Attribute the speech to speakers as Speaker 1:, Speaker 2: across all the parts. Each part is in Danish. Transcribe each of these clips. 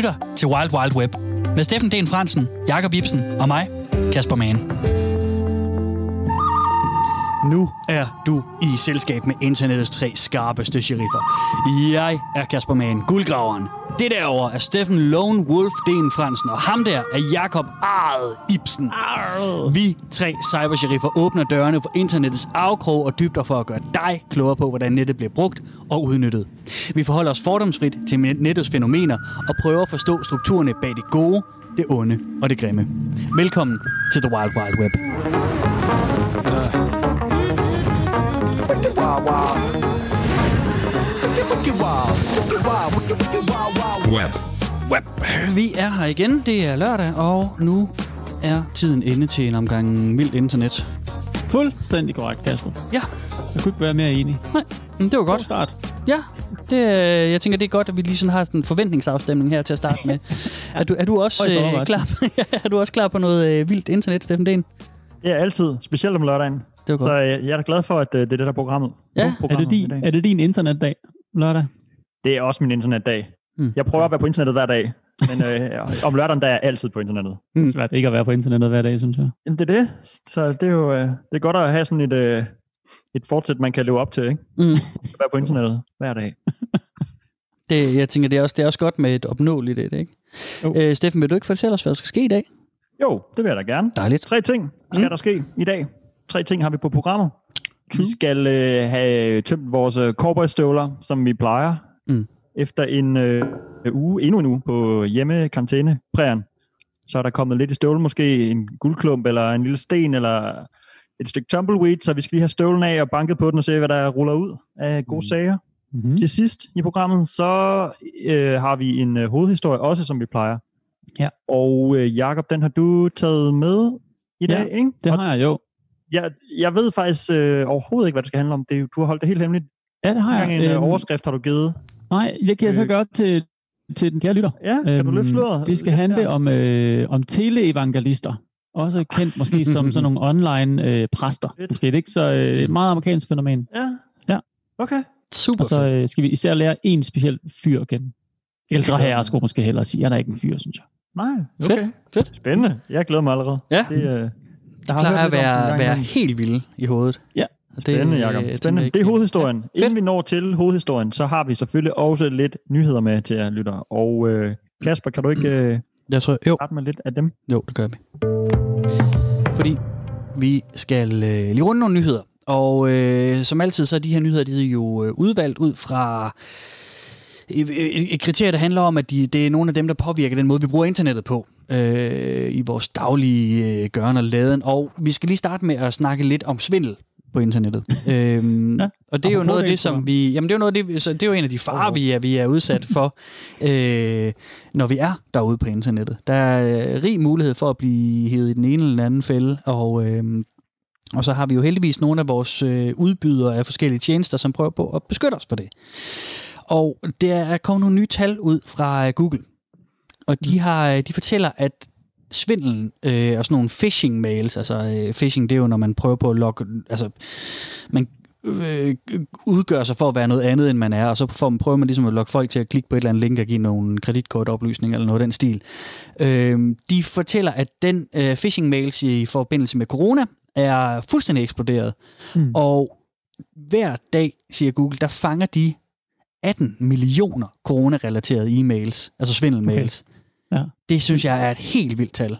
Speaker 1: lytter til Wild Wild Web med Steffen Den Fransen, Jakob Ibsen og mig, Kasper Mann. Nu er du i selskab med internettets tre skarpeste sheriffer. Jeg er Kasper Mann, guldgraveren. Det derovre er Steffen Lone Wolf Den Fransen, og ham der er Jakob Arret Ibsen. Vi tre cybersheriffer åbner dørene for internettets afkrog og dybder for at gøre dig klogere på, hvordan nettet bliver brugt og udnyttet. Vi forholder os fordomsfrit til nettets fænomener og prøver at forstå strukturerne bag det gode, det onde og det grimme. Velkommen til The Wild Wild Web.
Speaker 2: Web.
Speaker 1: Web. Vi er her igen. Det er lørdag, og nu er tiden inde til en omgang mildt internet.
Speaker 3: Fuldstændig korrekt, Kasper.
Speaker 1: Ja,
Speaker 3: Jeg kunne ikke være mere enig.
Speaker 1: nej, men det var
Speaker 3: God
Speaker 1: godt.
Speaker 3: start.
Speaker 1: Ja, det, øh, jeg tænker, det er godt, at vi lige sådan har sådan en forventningsafstemning her til at starte med. er, du, er, du også, øh, klar, er du også klar på noget øh, vildt internet, Steffen Den?
Speaker 4: Ja, altid. Specielt om lørdagen.
Speaker 1: Det var godt.
Speaker 4: Så øh, jeg er da glad for, at øh, det er det, der er programmet.
Speaker 1: Ja.
Speaker 3: Er det, din, er det din internetdag lørdag?
Speaker 4: Det er også min internetdag.
Speaker 1: Mm.
Speaker 4: Jeg prøver at være på internettet hver dag. Men øh, om lørdagen, der er jeg altid på internettet.
Speaker 3: Det er svært ikke at være på internettet hver dag, synes jeg.
Speaker 4: Jamen, det er det. Så det er jo øh, det er godt at have sådan et, øh, et fortsæt, man kan leve op til. Ikke?
Speaker 1: Mm.
Speaker 4: At være på internettet hver dag.
Speaker 1: Det, jeg tænker, det er, også, det er også godt med et opnåeligt et, ikke?
Speaker 3: Jo.
Speaker 1: Øh, Steffen, vil du ikke fortælle os, hvad der skal ske i dag?
Speaker 4: Jo, det vil jeg da gerne.
Speaker 1: Dejligt.
Speaker 4: Tre ting skal
Speaker 1: Mm.
Speaker 4: der ske i dag. Tre ting har vi på programmet. Vi skal øh, have tømt vores cowboystøvler, som vi plejer.
Speaker 1: Mm.
Speaker 4: Efter en øh, uge, endnu en uge på hjemmekarantæne præren. Så er der kommet lidt i støvlen, måske en guldklump, eller en lille sten, eller et stykke tumbleweed, så vi skal lige have støvlen af og banket på den og se, hvad der ruller ud af gode
Speaker 3: Mm.
Speaker 4: sager.
Speaker 3: Mm-hmm.
Speaker 4: Til sidst i programmet, så øh, har vi en øh, hovedhistorie også, som vi plejer.
Speaker 3: Ja.
Speaker 4: Og øh, Jakob, den har du taget med i
Speaker 3: Ja,
Speaker 4: dag, ikke?
Speaker 3: Det
Speaker 4: Og
Speaker 3: har jeg jo.
Speaker 4: jeg, jeg ved faktisk øh, overhovedet ikke, hvad det skal handle om. Det, du har holdt det helt hemmeligt.
Speaker 3: Ja, det har jeg.
Speaker 4: en øh,
Speaker 3: Øhm,
Speaker 4: overskrift har du givet.
Speaker 3: Nej, det kan jeg så
Speaker 4: Øh.
Speaker 3: gøre til, til den kære lytter.
Speaker 4: Ja, kan du løfte sløret?
Speaker 3: Øhm, Det skal
Speaker 4: lidt
Speaker 3: handle om, øh, om teleevangelister. Også kendt måske som sådan nogle online øh, præster.
Speaker 4: Fedt.
Speaker 3: Måske det ikke så øh, et meget amerikansk fænomen.
Speaker 4: Ja.
Speaker 3: Ja.
Speaker 4: Okay.
Speaker 1: Super
Speaker 3: Og så øh, skal vi især lære en speciel fyr kende. Ældre herrer skulle måske hellere sige, jeg er ikke en fyr, synes jeg.
Speaker 4: Nej, okay.
Speaker 1: Fedt. Fedt.
Speaker 4: Spændende. Jeg glæder mig allerede.
Speaker 1: Ja.
Speaker 4: Det, øh, jeg
Speaker 1: Der plejer at
Speaker 4: lidt
Speaker 1: være, være helt vilde i hovedet.
Speaker 3: Ja.
Speaker 1: Og
Speaker 4: Spændende,
Speaker 1: øh,
Speaker 4: Jacob. Spændende. Det er hovedhistorien.
Speaker 1: Ja.
Speaker 4: Inden vi når til hovedhistorien, så har vi selvfølgelig også lidt nyheder med til jer lyttere. Og øh, Kasper, kan du ikke øh,
Speaker 1: Jeg tror, jo,
Speaker 4: starte med lidt af dem?
Speaker 1: jo, det gør vi. Fordi vi skal øh, lige runde nogle nyheder. Og øh, som altid, så er de her nyheder de er jo øh, udvalgt ud fra et, kriterie, der handler om, at de, det er nogle af dem, der påvirker den måde, vi bruger internettet på øh, i vores daglige øh, gøren og laden. Og vi skal lige starte med at snakke lidt om svindel på internettet. øhm,
Speaker 3: Ja,
Speaker 1: og det er jo noget af
Speaker 3: det,
Speaker 1: som vi... Jamen, det er jo noget af det, så det er jo en af de farer, vi er, vi er udsat for, øh, når vi er derude på internettet. Der er øh, rig mulighed for at blive hævet i den ene eller den anden fælde, og... Øh, og så har vi jo heldigvis nogle af vores øh, udbydere af forskellige tjenester, som prøver på at beskytte os for det. Og der er kommet nogle nye tal ud fra øh, Google. Og de, har, øh, de fortæller, at svindelen øh, og sådan nogle phishing mails, altså øh, phishing, det er jo, når man prøver på at logge, altså man øh, udgør sig for at være noget andet, end man er, og så får man, prøver man ligesom at lokke folk til at klikke på et eller andet link og give nogle kreditkortoplysninger eller noget af den stil. Øh, de fortæller, at den øh, phishing mails i forbindelse med corona er fuldstændig eksploderet.
Speaker 3: Mm.
Speaker 1: Og hver dag, siger Google, der fanger de 18 millioner corona-relaterede e-mails, altså svindelmails.
Speaker 3: Okay. Ja.
Speaker 1: Det synes jeg er et helt vildt tal.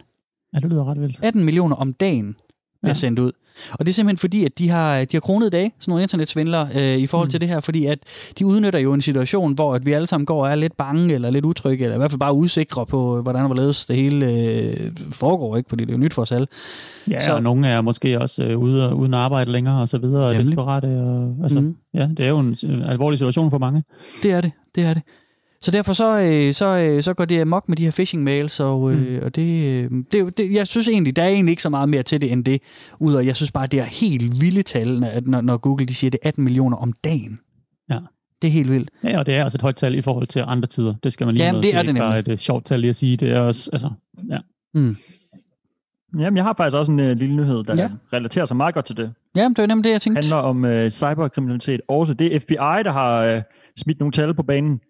Speaker 3: Ja, det lyder ret vildt.
Speaker 1: 18 millioner om dagen bliver
Speaker 3: Ja.
Speaker 1: sendt ud. Og det er simpelthen fordi, at de har, de har kronede dage, sådan nogle internetsvindlere, øh, i forhold mm. Til det her, fordi at de udnytter jo en situation, hvor at vi alle sammen går og er lidt bange, eller lidt utrygge, eller i hvert fald bare usikre på, hvordan og hvorledes det hele øh, foregår, ikke? fordi det er jo nyt for os alle.
Speaker 3: Ja,
Speaker 1: Så-
Speaker 3: og nogle er måske også øh, ude uden arbejde længere og så videre, og desperate. Og, altså, mm. Ja, det er jo en øh, alvorlig situation for mange.
Speaker 1: Det er det, det er det. Så derfor så, øh, så, øh, så går det amok med de her phishing mails, og, øh,
Speaker 3: Mm.
Speaker 1: og det, øh, det, er jo- det, jeg synes egentlig, der er egentlig ikke så meget mere til det end det, ud og jeg synes bare, det er helt vilde tal, at når, når Google de siger, det er 18 millioner om dagen.
Speaker 3: Ja.
Speaker 1: Det er helt vildt.
Speaker 3: Ja, og det er også et højt tal i forhold til andre tider. Det skal man lige
Speaker 1: Jamen,
Speaker 3: med.
Speaker 1: det er
Speaker 3: er
Speaker 1: det
Speaker 3: bare
Speaker 1: nemlig.
Speaker 3: et sjovt tal lige at sige. Det er også, altså, ja.
Speaker 1: Mm.
Speaker 4: Jamen, jeg har faktisk også en øh, lille nyhed, der
Speaker 1: Ja.
Speaker 4: relaterer sig meget godt til det.
Speaker 1: Ja, det var nemlig det, jeg tænkte.
Speaker 4: handler om øh, cyberkriminalitet. Også det er FBI, der har øh, smidt nogle tal på banen.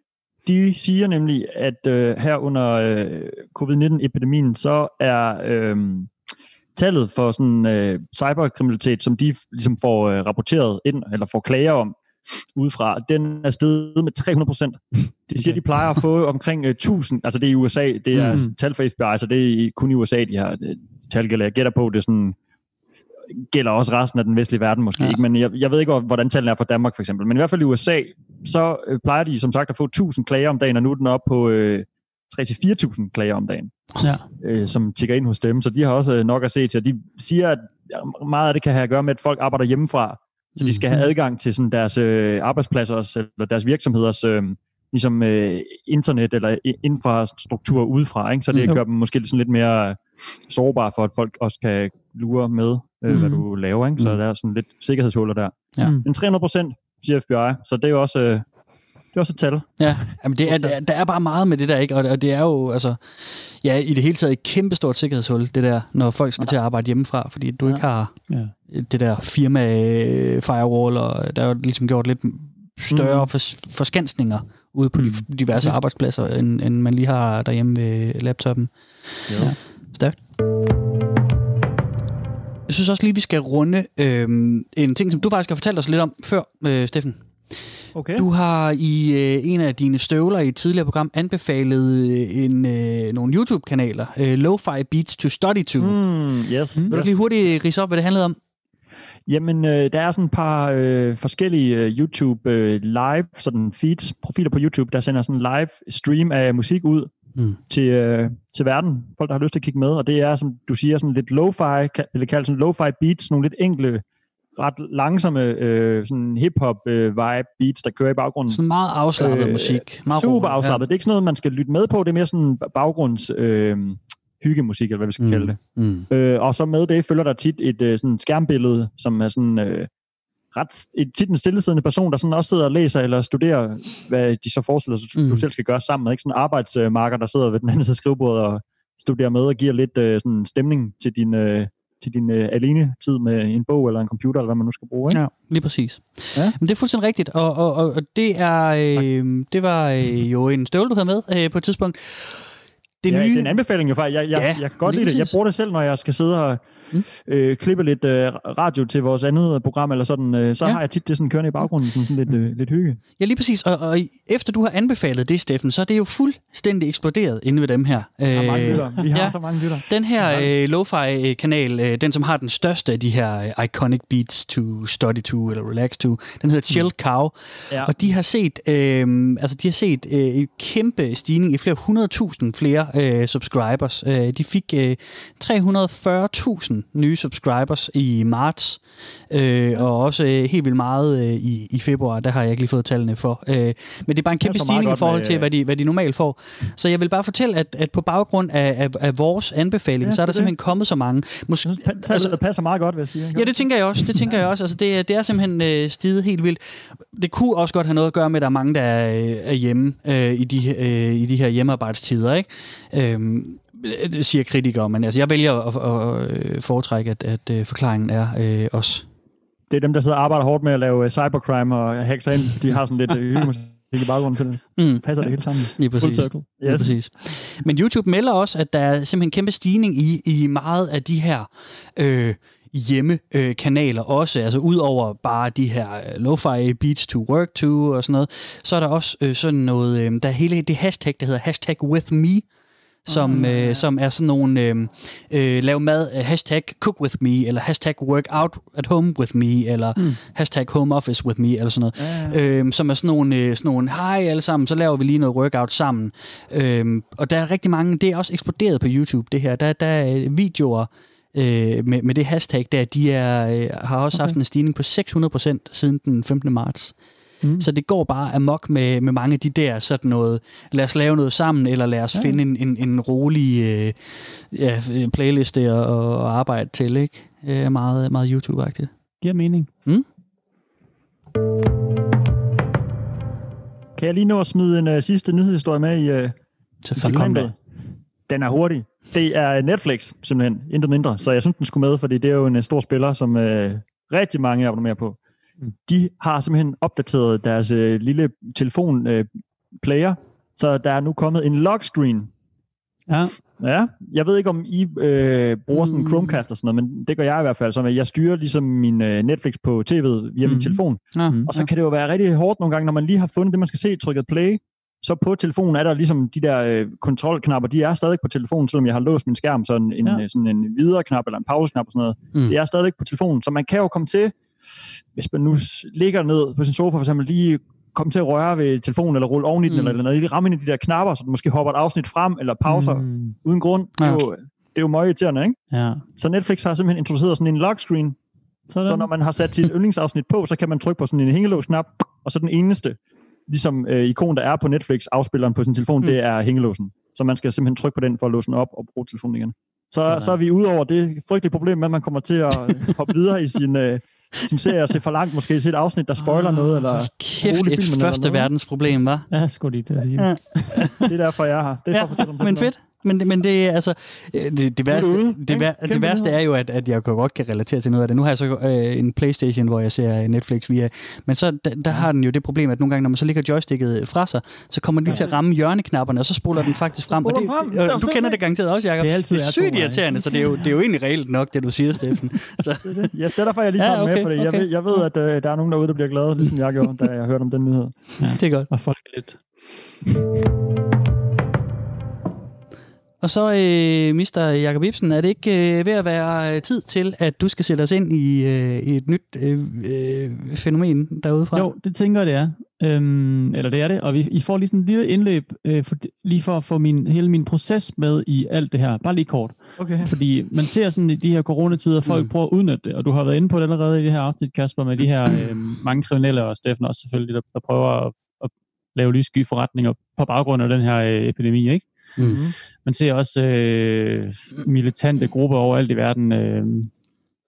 Speaker 4: De siger nemlig, at øh, her under øh, covid-19-epidemien, så er øh, tallet for sådan øh, cyberkriminalitet, som de ligesom får øh, rapporteret ind, eller får klager om, udefra, den er steget med 300 procent. De siger, okay. de plejer at få omkring uh, 1000, altså det er i USA, det er mm. tal for FBI, så det er kun i USA, de har øh, tal gælder. Jeg gætter på, det sådan, gælder også resten af den vestlige verden måske, ja. ikke? men jeg, jeg ved ikke, hvordan tallene er for Danmark for eksempel. Men i hvert fald i USA, så øh, plejer de som sagt at få 1000 klager om dagen, og nu er den op på øh, 3-4.000 klager om dagen, ja. øh, som tigger ind hos dem. Så de har også øh, nok at se til, de siger, at meget af det kan have at gøre med, at folk arbejder hjemmefra, så de skal have mhm. adgang til sådan deres øh, arbejdspladser eller deres virksomheders øh, ligesom øh, internet eller infrastruktur udefra, ikke? så det mm. gør dem måske sådan lidt mere sårbare for, at folk også kan lure med, øh, mm. hvad du laver. Ikke? Så mm. der er sådan lidt sikkerhedshuller der. Ja. Men 300 procent, siger FBI, så det er jo også... Øh, det er også et tal.
Speaker 1: Ja, jamen det er, der, der er bare meget med det der, ikke? Og, og det er jo, altså, ja, i det hele taget et kæmpestort sikkerhedshul, det der, når folk skal ja. til at arbejde hjemmefra, fordi du ja. ikke har ja. det der firma øh, firewall, og der er jo ligesom gjort lidt større mm. for, forskansninger ude på mm. de diverse arbejdspladser, end, end man lige har derhjemme ved laptoppen. Ja. Stærkt. Jeg synes også lige, vi skal runde øh, en ting, som du faktisk har fortalt os lidt om før, øh, Steffen. Okay. Du har i øh, en af dine støvler i et tidligere program anbefalet øh, en, øh, nogle YouTube-kanaler. Øh, Lo-Fi Beats to Study to.
Speaker 4: Mm, yes.
Speaker 1: Mm. Vil du lige hurtigt rise op, hvad det handlede om?
Speaker 4: Jamen, øh, der er sådan et par øh, forskellige øh, YouTube øh, live sådan feeds, profiler på YouTube, der sender sådan en live stream af musik ud mm. til, øh, til verden. Folk, der har lyst til at kigge med, og det er, som du siger, sådan lidt lo-fi, eller kaldt sådan lo-fi beats, nogle lidt enkle ret langsomme øh, sådan hip-hop øh, vibe beats, der kører i baggrunden.
Speaker 1: Sådan meget afslappet øh, musik.
Speaker 4: Meget super afslappet. Ja. Det er ikke sådan noget, man skal lytte med på. Det er mere sådan baggrunds øh, hyggemusik, eller hvad vi skal mm. kalde det. Mm. Øh, og så med det følger der tit et øh, sådan skærmbillede, som er sådan øh, ret, et, tit en stillesiddende person, der sådan også sidder og læser eller studerer, hvad de så forestiller sig, mm. du selv skal gøre sammen med. Ikke? Sådan en arbejdsmarker, der sidder ved den anden side af skrivebordet og studerer med og giver lidt øh, sådan stemning til din, øh, til din øh, alene tid med en bog eller en computer, eller hvad man nu skal bruge. Ikke?
Speaker 1: Ja, lige præcis. Ja? Men det er fuldstændig rigtigt, og, og, og det, er, øh, det var øh, jo en støvle, du havde med øh, på et tidspunkt.
Speaker 4: Det, ja, nye... det er en anbefaling jo faktisk. Jeg, jeg, ja, jeg kan godt lide det. Jeg bruger det selv, når jeg skal sidde og mm. øh, klippe lidt øh, radio til vores andet program, eller sådan, øh, så ja. har jeg tit det sådan kørende i baggrunden, sådan, sådan lidt, øh, lidt hygge.
Speaker 1: Ja, lige præcis. Og, og efter du har anbefalet det, Steffen, så er det jo fuldstændig eksploderet inde ved dem her.
Speaker 4: Vi har mange øh, lytter. Vi har ja, så mange lytter.
Speaker 1: Den her øh, lo-fi-kanal, øh, den som har den største af de her øh, iconic beats to study to, eller relax to, den hedder Chill mm. Cow. Ja. Og de har set, øh, altså de har set øh, en kæmpe stigning i flere hundredtusind flere øh, subscribers. Øh, de fik øh, 340.000 nye subscribers i marts, øh, og også øh, helt vildt meget øh, i, i februar. Der har jeg ikke lige fået tallene for. Øh, men det er bare en kæmpe stigning i forhold til, hvad de, hvad de normalt får. Så jeg vil bare fortælle, at, at på baggrund af, af, af vores anbefaling, ja, så er der det. simpelthen kommet så mange.
Speaker 4: Måske, Tallet altså, passer meget godt, vil jeg sige.
Speaker 1: Ja, det tænker jeg også. Det tænker jeg også. Altså, det, det er simpelthen øh, stiget helt vildt. Det kunne også godt have noget at gøre med, at der er mange, der er, er hjemme øh, i, de, øh, i de her hjemmearbejdstider. Ikke? Øh, det siger kritikere, men altså, jeg vælger at, at, at foretrække, at, at, at forklaringen er øh, os.
Speaker 4: Det er dem, der sidder og arbejder hårdt med at lave cybercrime og hacks ind. De har sådan lidt hyggemusik i baggrunden til det. Mm. Passer det hele sammen?
Speaker 1: Lige præcis. Yes. Lige præcis. Men YouTube melder også, at der er simpelthen kæmpe stigning i, i meget af de her øh, hjemmekanaler øh, også, altså ud over bare de her øh, lo-fi beats to work to og sådan noget, så er der også øh, sådan noget, øh, der er hele det hashtag, der hedder hashtag with me, som, mm, ja. øh, som er sådan nogle øh, øh, lav mad, øh, hashtag cook with me, eller hashtag work out at home with me, eller mm. hashtag home office with me, eller sådan noget. Ja. Øh, som er sådan nogle, øh, sådan nogle, hej alle sammen, så laver vi lige noget workout sammen. Øh, og der er rigtig mange, det er også eksploderet på YouTube, det her. Der, der er videoer, øh, med, med det hashtag der, de er, øh, har også okay. haft en stigning på 600% siden den 15. marts. Mm. Så det går bare amok med, med mange af de der sådan noget, lad os lave noget sammen, eller lad os ja. finde en, en, en rolig øh, ja, playliste at, at arbejde til, ikke? Øh, meget, meget YouTube-agtigt.
Speaker 3: Giver mening. Mm?
Speaker 4: Kan jeg lige nå at smide en uh, sidste nyhedshistorie med i uh, Selvfølgelig. Den er hurtig. Det er Netflix, simpelthen. Intet mindre. Så jeg synes, den skulle med, fordi det er jo en stor spiller, som uh, rigtig mange abonnerer på. Mm. De har simpelthen opdateret deres øh, lille telefon øh, player Så der er nu kommet en lock screen.
Speaker 3: Ja.
Speaker 4: Ja, jeg ved ikke, om I øh, bruger sådan en
Speaker 1: Mm.
Speaker 4: Chromecast og sådan noget, men det gør jeg i hvert fald. Så jeg styrer ligesom min øh, Netflix på tv'et via min
Speaker 3: Mhm.
Speaker 4: telefon.
Speaker 1: Ja.
Speaker 3: Mm.
Speaker 4: Og så kan det jo være rigtig hårdt nogle gange, når man lige har fundet det, man skal se, trykket play. Så på telefonen er der ligesom de der øh, kontrolknapper, de er stadig på telefonen, selvom jeg har låst min skærm, så en,
Speaker 3: Ja.
Speaker 4: ja. sådan en videre knap eller en pauseknap og sådan noget.
Speaker 1: Mm.
Speaker 4: Mm. Det er stadig på telefonen, så man kan jo komme til, hvis man nu ligger ned på sin sofa for eksempel, lige komme til at røre ved telefonen, eller rulle oven i den,
Speaker 1: Mm.
Speaker 4: eller noget, lige ramme ind i de der knapper, så den måske hopper et afsnit frem, eller pauser mm. Uden grund. Det er jo, det er jo meget irriterende, ikke?
Speaker 3: Ja.
Speaker 4: Så Netflix har simpelthen introduceret sådan en lock screen,
Speaker 3: Sådan.
Speaker 4: så når man har sat sit yndlingsafsnit på, så kan man trykke på sådan en hængelåsknap, og så den eneste ligesom øh, ikon, der er på Netflix, afspilleren på sin telefon,
Speaker 1: Mm.
Speaker 4: det er hængelåsen. Så man skal simpelthen trykke på den for at låse den op og bruge telefonen igen. Så,
Speaker 3: Sådan.
Speaker 4: så er vi ude over det frygtelige problem med, at man kommer til at hoppe videre i sin, øh, sin serie og se for langt, måske se et afsnit, der spoiler noget, eller
Speaker 1: Kæft, et første
Speaker 4: noget.
Speaker 1: verdens problem, var.
Speaker 3: Ja, skulle lige til at sige.
Speaker 1: Ja.
Speaker 4: det er derfor, jeg er her. Det er for
Speaker 1: Ja,
Speaker 4: at fortælle om det.
Speaker 1: men fedt. Men, det- men det er altså, øh, det, det, værste,
Speaker 4: ude,
Speaker 1: det,
Speaker 4: ikke?
Speaker 1: vær, det værste er jo, at, at jeg godt kan relatere til noget af det. Nu har jeg så øh, en Playstation, hvor jeg ser Netflix via, men så der, der har den jo det problem, at nogle gange, når man så ligger joysticket fra sig, så kommer den lige til at ramme hjørneknapperne, og så spoler den faktisk frem. Og det, det,
Speaker 4: Det
Speaker 1: og du kender det garanteret også, Jacob.
Speaker 3: Det er altid
Speaker 1: det er sygt irriterende, så det er, jo, det er jo egentlig reelt nok, det du siger, Steffen. Så,
Speaker 4: Ja, det er derfor, jeg lige
Speaker 1: Ja,
Speaker 4: tager ja,
Speaker 1: okay,
Speaker 4: med, fordi
Speaker 1: okay.
Speaker 4: jeg, ved, jeg ved, at øh, der er nogen derude, der bliver glade, ligesom jeg gjorde, da jeg hørte om den nyhed.
Speaker 1: det er godt.
Speaker 3: Og folk er lidt.
Speaker 1: Og så, øh, Mr. Jakob Ibsen, er det ikke øh, ved at være øh, tid til, at du skal sætte os ind i, øh, et nyt øh, øh, fænomen derude fra?
Speaker 3: Jo, det tænker jeg, det er. Øhm, eller det er det. Og vi, I får lige sådan en lille indløb, øh, for, lige for at få min, hele min proces med i alt det her. Bare lige kort.
Speaker 4: Okay.
Speaker 3: Fordi man ser sådan i de her coronatider, folk
Speaker 1: mm.
Speaker 3: prøver at udnytte det, og du har været inde på det allerede i det her afsnit, Kasper, med de her øh, mange kriminelle, og Steffen også selvfølgelig, der, der prøver at, at lave lyssky forretninger på baggrund af den her øh, epidemi, ikke?
Speaker 1: Mm.
Speaker 3: Man ser også øh, militante grupper overalt i verden, øh,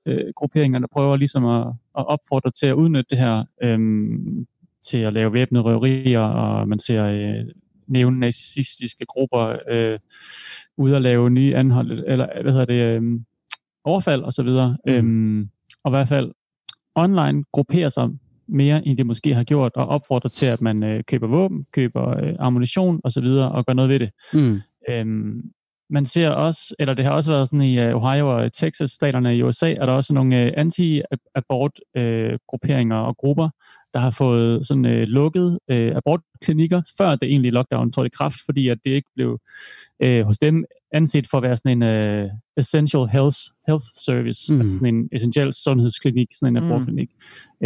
Speaker 3: øh, grupperinger, der prøver ligesom at, at opfordre til at udnytte det her øh, til at lave væbnede røverier, og man ser øh, neonazistiske grupper øh, ude at lave nye anhold, eller hvad hedder det, øh, overfald og så videre.
Speaker 1: Mm.
Speaker 3: Mm. Øhm, og i hvert fald online grupperer sig mere, end det måske har gjort, og opfordrer til, at man øh, køber våben, køber øh, ammunition og så videre, og gør noget ved det.
Speaker 1: Mm.
Speaker 3: Øhm, man ser også, eller det har også været sådan i uh, Ohio og Texas, staterne i USA, er der også nogle uh, anti-abort-grupperinger og grupper, der har fået sådan uh, lukket uh, abortklinikker, før det egentlige lockdown trådte i kraft, fordi at det ikke blev uh, hos dem anset for at være sådan en uh, essential health, health service,
Speaker 1: Mm.
Speaker 3: mm. altså sådan en essentiel sundhedsklinik, sådan en
Speaker 4: Mm.
Speaker 3: abortklinik.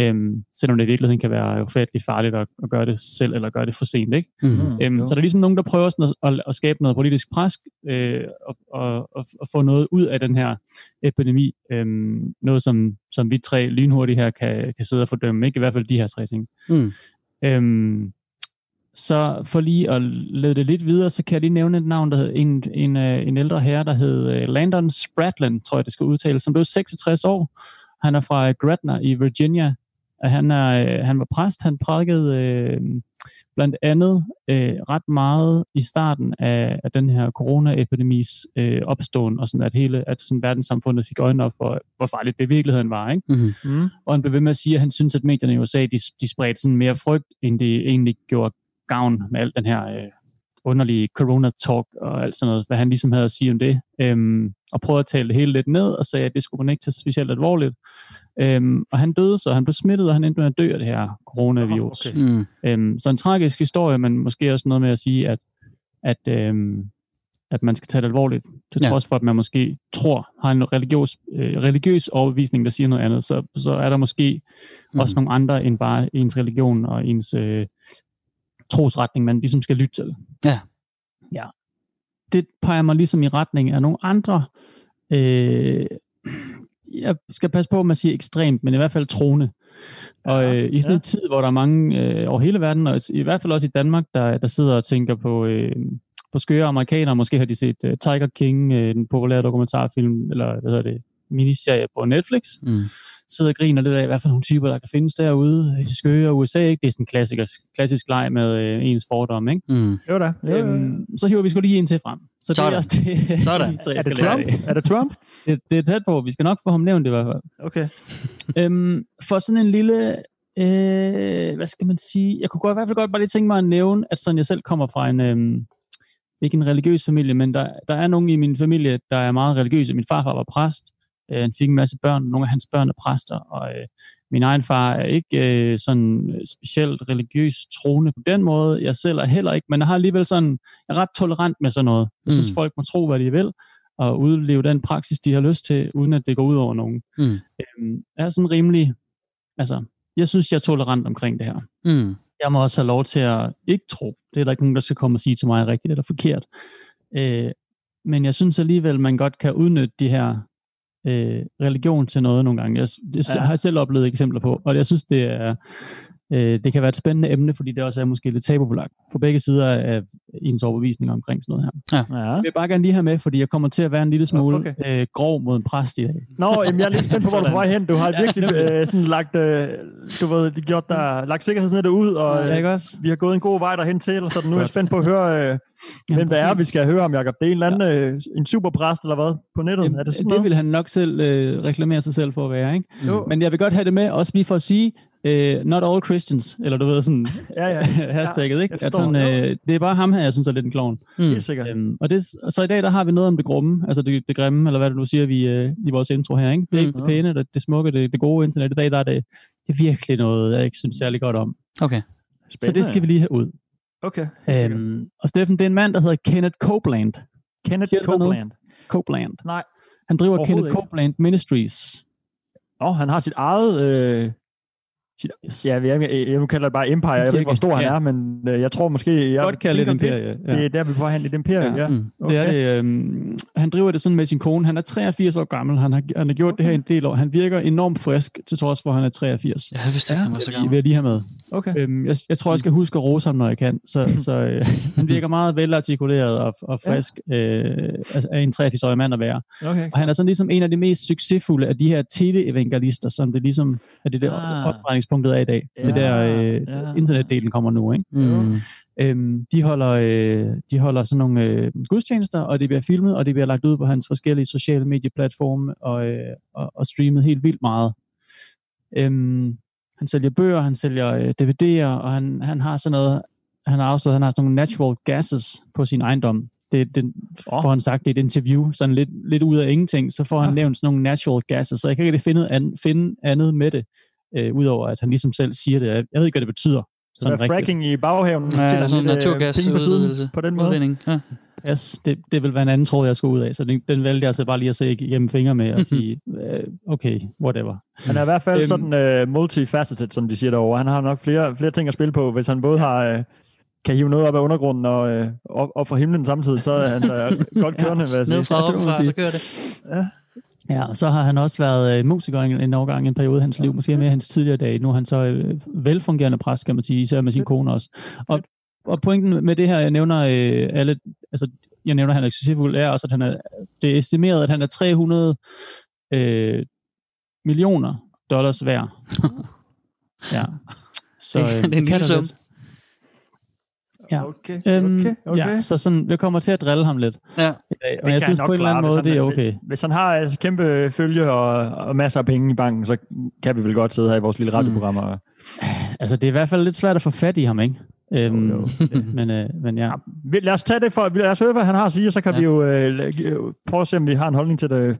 Speaker 3: Um, selvom det i virkeligheden kan være ufattelig farligt at, at gøre det selv, eller gøre det for sent, ikke?
Speaker 1: Mm.
Speaker 3: Øhm,
Speaker 4: jo.
Speaker 3: så der er ligesom nogen, der prøver sådan at, at, at skabe noget politisk pres øh, og, og, og, og få noget ud af den her epidemi. Øhm, noget, som, som vi tre lynhurtigt her kan, kan sidde og fordømme. Ikke i hvert fald de her tre ting.
Speaker 1: Mm.
Speaker 3: Øhm, så for lige at lede det lidt videre, så kan jeg lige nævne et navn, der hed en, en, øh, en ældre herre, der hed øh, Landon Spratland, tror jeg det skal udtales, som blev 66 år. Han er fra Gretna i Virginia. Han, er, øh, han var præst, han prædikede øh, blandt andet øh, ret meget i starten af, af den her coronaepidemis øh, opståen, og sådan at hele at sådan verdenssamfundet fik øjnene op for, hvor farligt det virkeligheden var. Ikke?
Speaker 1: Mm.
Speaker 4: Mm.
Speaker 3: Og han blev ved med at sige, at han synes, at medierne i USA, de, de spredte sådan mere frygt, end det egentlig gjorde gavn med al den her øh, underlige corona-talk og alt sådan noget, hvad han ligesom havde at sige om det. Øhm, og prøvede at tale det hele lidt ned, og sagde, at det skulle man ikke tage specielt alvorligt. Øhm, og han døde så, han blev smittet, og han endte med at dø af det her coronavirus.
Speaker 4: Okay.
Speaker 1: Mm.
Speaker 3: Øhm, så en tragisk historie, men måske også noget med at sige, at, at, øhm, at man skal tage det alvorligt, til
Speaker 1: Ja.
Speaker 3: trods for, at man måske tror, har en religiøs, øh, religiøs overbevisning, der siger noget andet, så, så er der måske mm. også nogle andre end bare ens religion og ens øh, trosretning, man ligesom skal lytte til.
Speaker 1: Ja.
Speaker 3: Ja. Det peger mig ligesom i retning af nogle andre, øh, jeg skal passe på, at man siger ekstremt, men i hvert fald troende. Og
Speaker 4: Ja,
Speaker 3: øh, i sådan
Speaker 4: ja.
Speaker 3: en tid, hvor der er mange øh, over hele verden, og i hvert fald også i Danmark, der, der sidder og tænker på, øh, på skøre amerikanere. Måske har de set øh, Tiger King, øh, den populære dokumentarfilm, eller hvad hedder det, miniserie på Netflix.
Speaker 1: Mm.
Speaker 3: Sidder og griner lidt af, hvad for nogle typer, der kan findes derude i det skøre USA. Ikke? Det er sådan en klassisk, klassisk leg med øh, ens fordom. Ikke?
Speaker 1: Mm.
Speaker 4: Jo da. Jo.
Speaker 3: Øhm, så hiver vi sgu lige en til frem. Så det
Speaker 1: Sådan.
Speaker 3: er også det,
Speaker 1: Sådan.
Speaker 3: tre
Speaker 4: Er det Trump? Er det Trump?
Speaker 3: Det, det er tæt på. Vi skal nok få ham nævnt i hvert fald.
Speaker 4: Okay.
Speaker 3: Øhm, for sådan en lille Øh, hvad skal man sige? Jeg kunne godt, i hvert fald godt bare lige tænke mig at nævne, at sådan jeg selv kommer fra en, øhm, ikke en religiøs familie, men der, der er nogen i min familie, der er meget religiøse. Min farfar var præst, øh, han fik en masse børn, nogle af hans børn er præster, og øh, min egen far er ikke øh, sådan specielt religiøs troende på den måde. Jeg selv er heller ikke, men jeg har alligevel sådan, jeg er ret tolerant med sådan noget. Jeg synes,
Speaker 1: Mm.
Speaker 3: folk må tro, hvad de vil, og udleve den praksis, de har lyst til, uden at det går ud over nogen.
Speaker 1: Mm.
Speaker 3: Øhm, jeg er sådan rimelig, altså, jeg synes, jeg er tolerant omkring det her.
Speaker 1: Mm.
Speaker 3: Jeg må også have lov til at ikke tro. Det er der ikke nogen, der skal komme og sige til mig rigtigt eller forkert. Øh, men jeg synes alligevel, man godt kan udnytte de her øh, religion til noget nogle gange. Jeg, det
Speaker 4: Ja.
Speaker 3: har jeg selv oplevet eksempler på, og jeg synes, det er øh, det kan være et spændende emne, fordi det også er måske lidt tabubelagt for begge sider af ens overbevisning omkring sådan noget her.
Speaker 4: Ja.
Speaker 3: Jeg vil bare gerne lige have med, fordi jeg kommer til at være en lille smule
Speaker 4: Okay.
Speaker 3: øh, grov mod en præst i dag.
Speaker 4: Nå, jamen, jeg er lidt spændt på, hvor du er vej hen. Du har virkelig øh, sådan lagt, øh, du ved, de gjort der, lagt sikkerhedsnettet ud, og
Speaker 3: Ja,
Speaker 4: øh,
Speaker 3: ikke også?
Speaker 4: vi har gået en god vej derhen til, og så nu er jeg spændt på at høre, øh, hvem det er, vi skal høre om, Jacob. Det er en eller anden, øh, en superpræst eller hvad, på nettet.
Speaker 3: Jamen,
Speaker 4: er det sådan
Speaker 3: det vil han nok selv øh, reklamere sig selv for at være, ikke?
Speaker 4: Jo.
Speaker 3: Men jeg vil godt have det med, også lige for at sige, øh, not all Christians, eller du ved sådan,
Speaker 4: Ja, ja,
Speaker 3: hashtagget, ikke? At sådan, øh, det er bare ham her, jeg synes er lidt en klovn.
Speaker 1: Mm.
Speaker 4: helt sikkert.
Speaker 3: Øhm, og, det, så i dag, der har vi noget om det grumme, altså det, det grimme, eller hvad det nu siger vi øh, i vores intro her, ikke? Det er ikke
Speaker 4: Mhm.
Speaker 3: det pæne, det, det smukke, det, det gode internet. I dag, der er det, det er virkelig noget, jeg ikke synes særlig godt om.
Speaker 1: Okay.
Speaker 3: Så det skal vi lige have ud.
Speaker 4: Okay.
Speaker 3: Øhm, og Steffen, det er en mand, der hedder Kenneth Copeland.
Speaker 4: Kenneth
Speaker 3: siger?
Speaker 4: Copeland.
Speaker 3: Copeland.
Speaker 4: Nej.
Speaker 3: Han driver Kenneth
Speaker 4: ikke.
Speaker 3: Copeland Ministries.
Speaker 4: Nå, han har sit eget... Øh,
Speaker 3: Yes.
Speaker 4: ja, jeg, jeg, jeg kalder det bare Empire. Jeg ved ikke, hvor stor han
Speaker 3: Ja.
Speaker 4: er, men øh, jeg tror måske... Jeg
Speaker 3: Godt kalde det imperie.
Speaker 4: Det, det er der, vi er i det imperie,
Speaker 3: Ja.
Speaker 4: ja.
Speaker 1: Mm.
Speaker 4: Okay.
Speaker 3: Det er det. Øhm, han driver det sådan med sin kone. Han er 83 år gammel. Han har, han har gjort okay. det her en del år. Han virker enormt frisk, til trods for, at han er 83.
Speaker 1: Jeg vidste ikke, han var så
Speaker 3: Det
Speaker 1: gammel.
Speaker 3: vil jeg lige have med.
Speaker 4: Okay.
Speaker 3: Øhm, jeg, jeg tror, jeg skal huske at rose ham, når jeg kan. Så, så øh, han virker meget velartikuleret og, og frisk øh, altså, af en 83-årig mand at være.
Speaker 4: okay.
Speaker 3: Og han er sådan ligesom en af de mest succesfulde af de her teleevangelister, som det ligesom er det der
Speaker 4: Ah.
Speaker 3: Opdrejningspunktet af i dag.
Speaker 4: Ja,
Speaker 3: det der øh,
Speaker 4: ja.
Speaker 3: internetdelen kommer nu, ikke?
Speaker 1: Mm.
Speaker 3: Øhm, de, holder, øh, de holder sådan nogle øh, gudstjenester, og det bliver filmet, og det bliver lagt ud på hans forskellige sociale medieplatforme og, øh, og, og streamet helt vildt meget. Øhm, han sælger bøger, han sælger øh, DVD'er, og han, han har sådan noget, han har afsløret, han har sådan nogle natural gases på sin ejendom. Det, det
Speaker 4: Åh.
Speaker 3: får han sagt i et interview, sådan lidt, lidt ud af ingenting, så får han
Speaker 4: Ah.
Speaker 3: nævnt sådan nogle natural gases, så jeg kan ikke finde, an, finde andet med det, øh, udover at han ligesom selv siger det. Jeg ved ikke, hvad det betyder.
Speaker 4: Så der er
Speaker 3: rigtigt.
Speaker 4: fracking i baghaven.
Speaker 1: Ja, sådan
Speaker 4: øh,
Speaker 1: naturgas
Speaker 4: penge på siden. På den måde.
Speaker 1: Udvinding. Ja.
Speaker 3: Yes, det, det vil være en anden tråd, jeg skal ud af. Så den, den valgte jeg så bare lige at se igennem fingre med og sige, øh, okay, whatever.
Speaker 4: Han er i hvert fald
Speaker 3: Øhm.
Speaker 4: sådan uh, multifaceted, som de siger derovre. Han har nok flere, flere ting at spille på, hvis han både har... Uh, kan hive noget op af undergrunden og øh, op, op fra himlen samtidig, så er han da godt kørende, sige.
Speaker 1: Ned fra op fra, så kører det.
Speaker 3: Ja, og så har han også været øh, musiker en, en overgang, en periode i hans liv, måske mere hans tidligere dage. Nu er han så øh, velfungerende præst, kan man sige, især med sin kone også. Og, og pointen med det her, jeg nævner øh, alle, altså jeg nævner, at han er succesfuld, er også, at han er, det er estimeret, at han er 300 øh, millioner dollars værd. Ja. Så, øh,
Speaker 1: Det er en lille sum.
Speaker 3: Ja.
Speaker 4: Okay,
Speaker 3: Øhm,
Speaker 4: okay, okay.
Speaker 3: Ja, så sådan, jeg kommer til at drille ham lidt
Speaker 1: Ja.
Speaker 3: Og jeg synes på en eller anden
Speaker 4: klare,
Speaker 3: måde, det er okay.
Speaker 4: Hvis, hvis han har altså, kæmpe følge og, og masser af penge i banken, så kan vi vel godt sidde her i vores lille radioprogram og
Speaker 3: Altså, det er i hvert fald lidt svært at få fat i ham, ikke? Øhm,
Speaker 4: Jo, jo.
Speaker 3: men, øh, men ja.
Speaker 4: Lad os tage det for, lad os høre, hvad han har at sige, og så kan
Speaker 1: Ja.
Speaker 4: vi jo øh, øh, prøve at se, om vi har en holdning til det,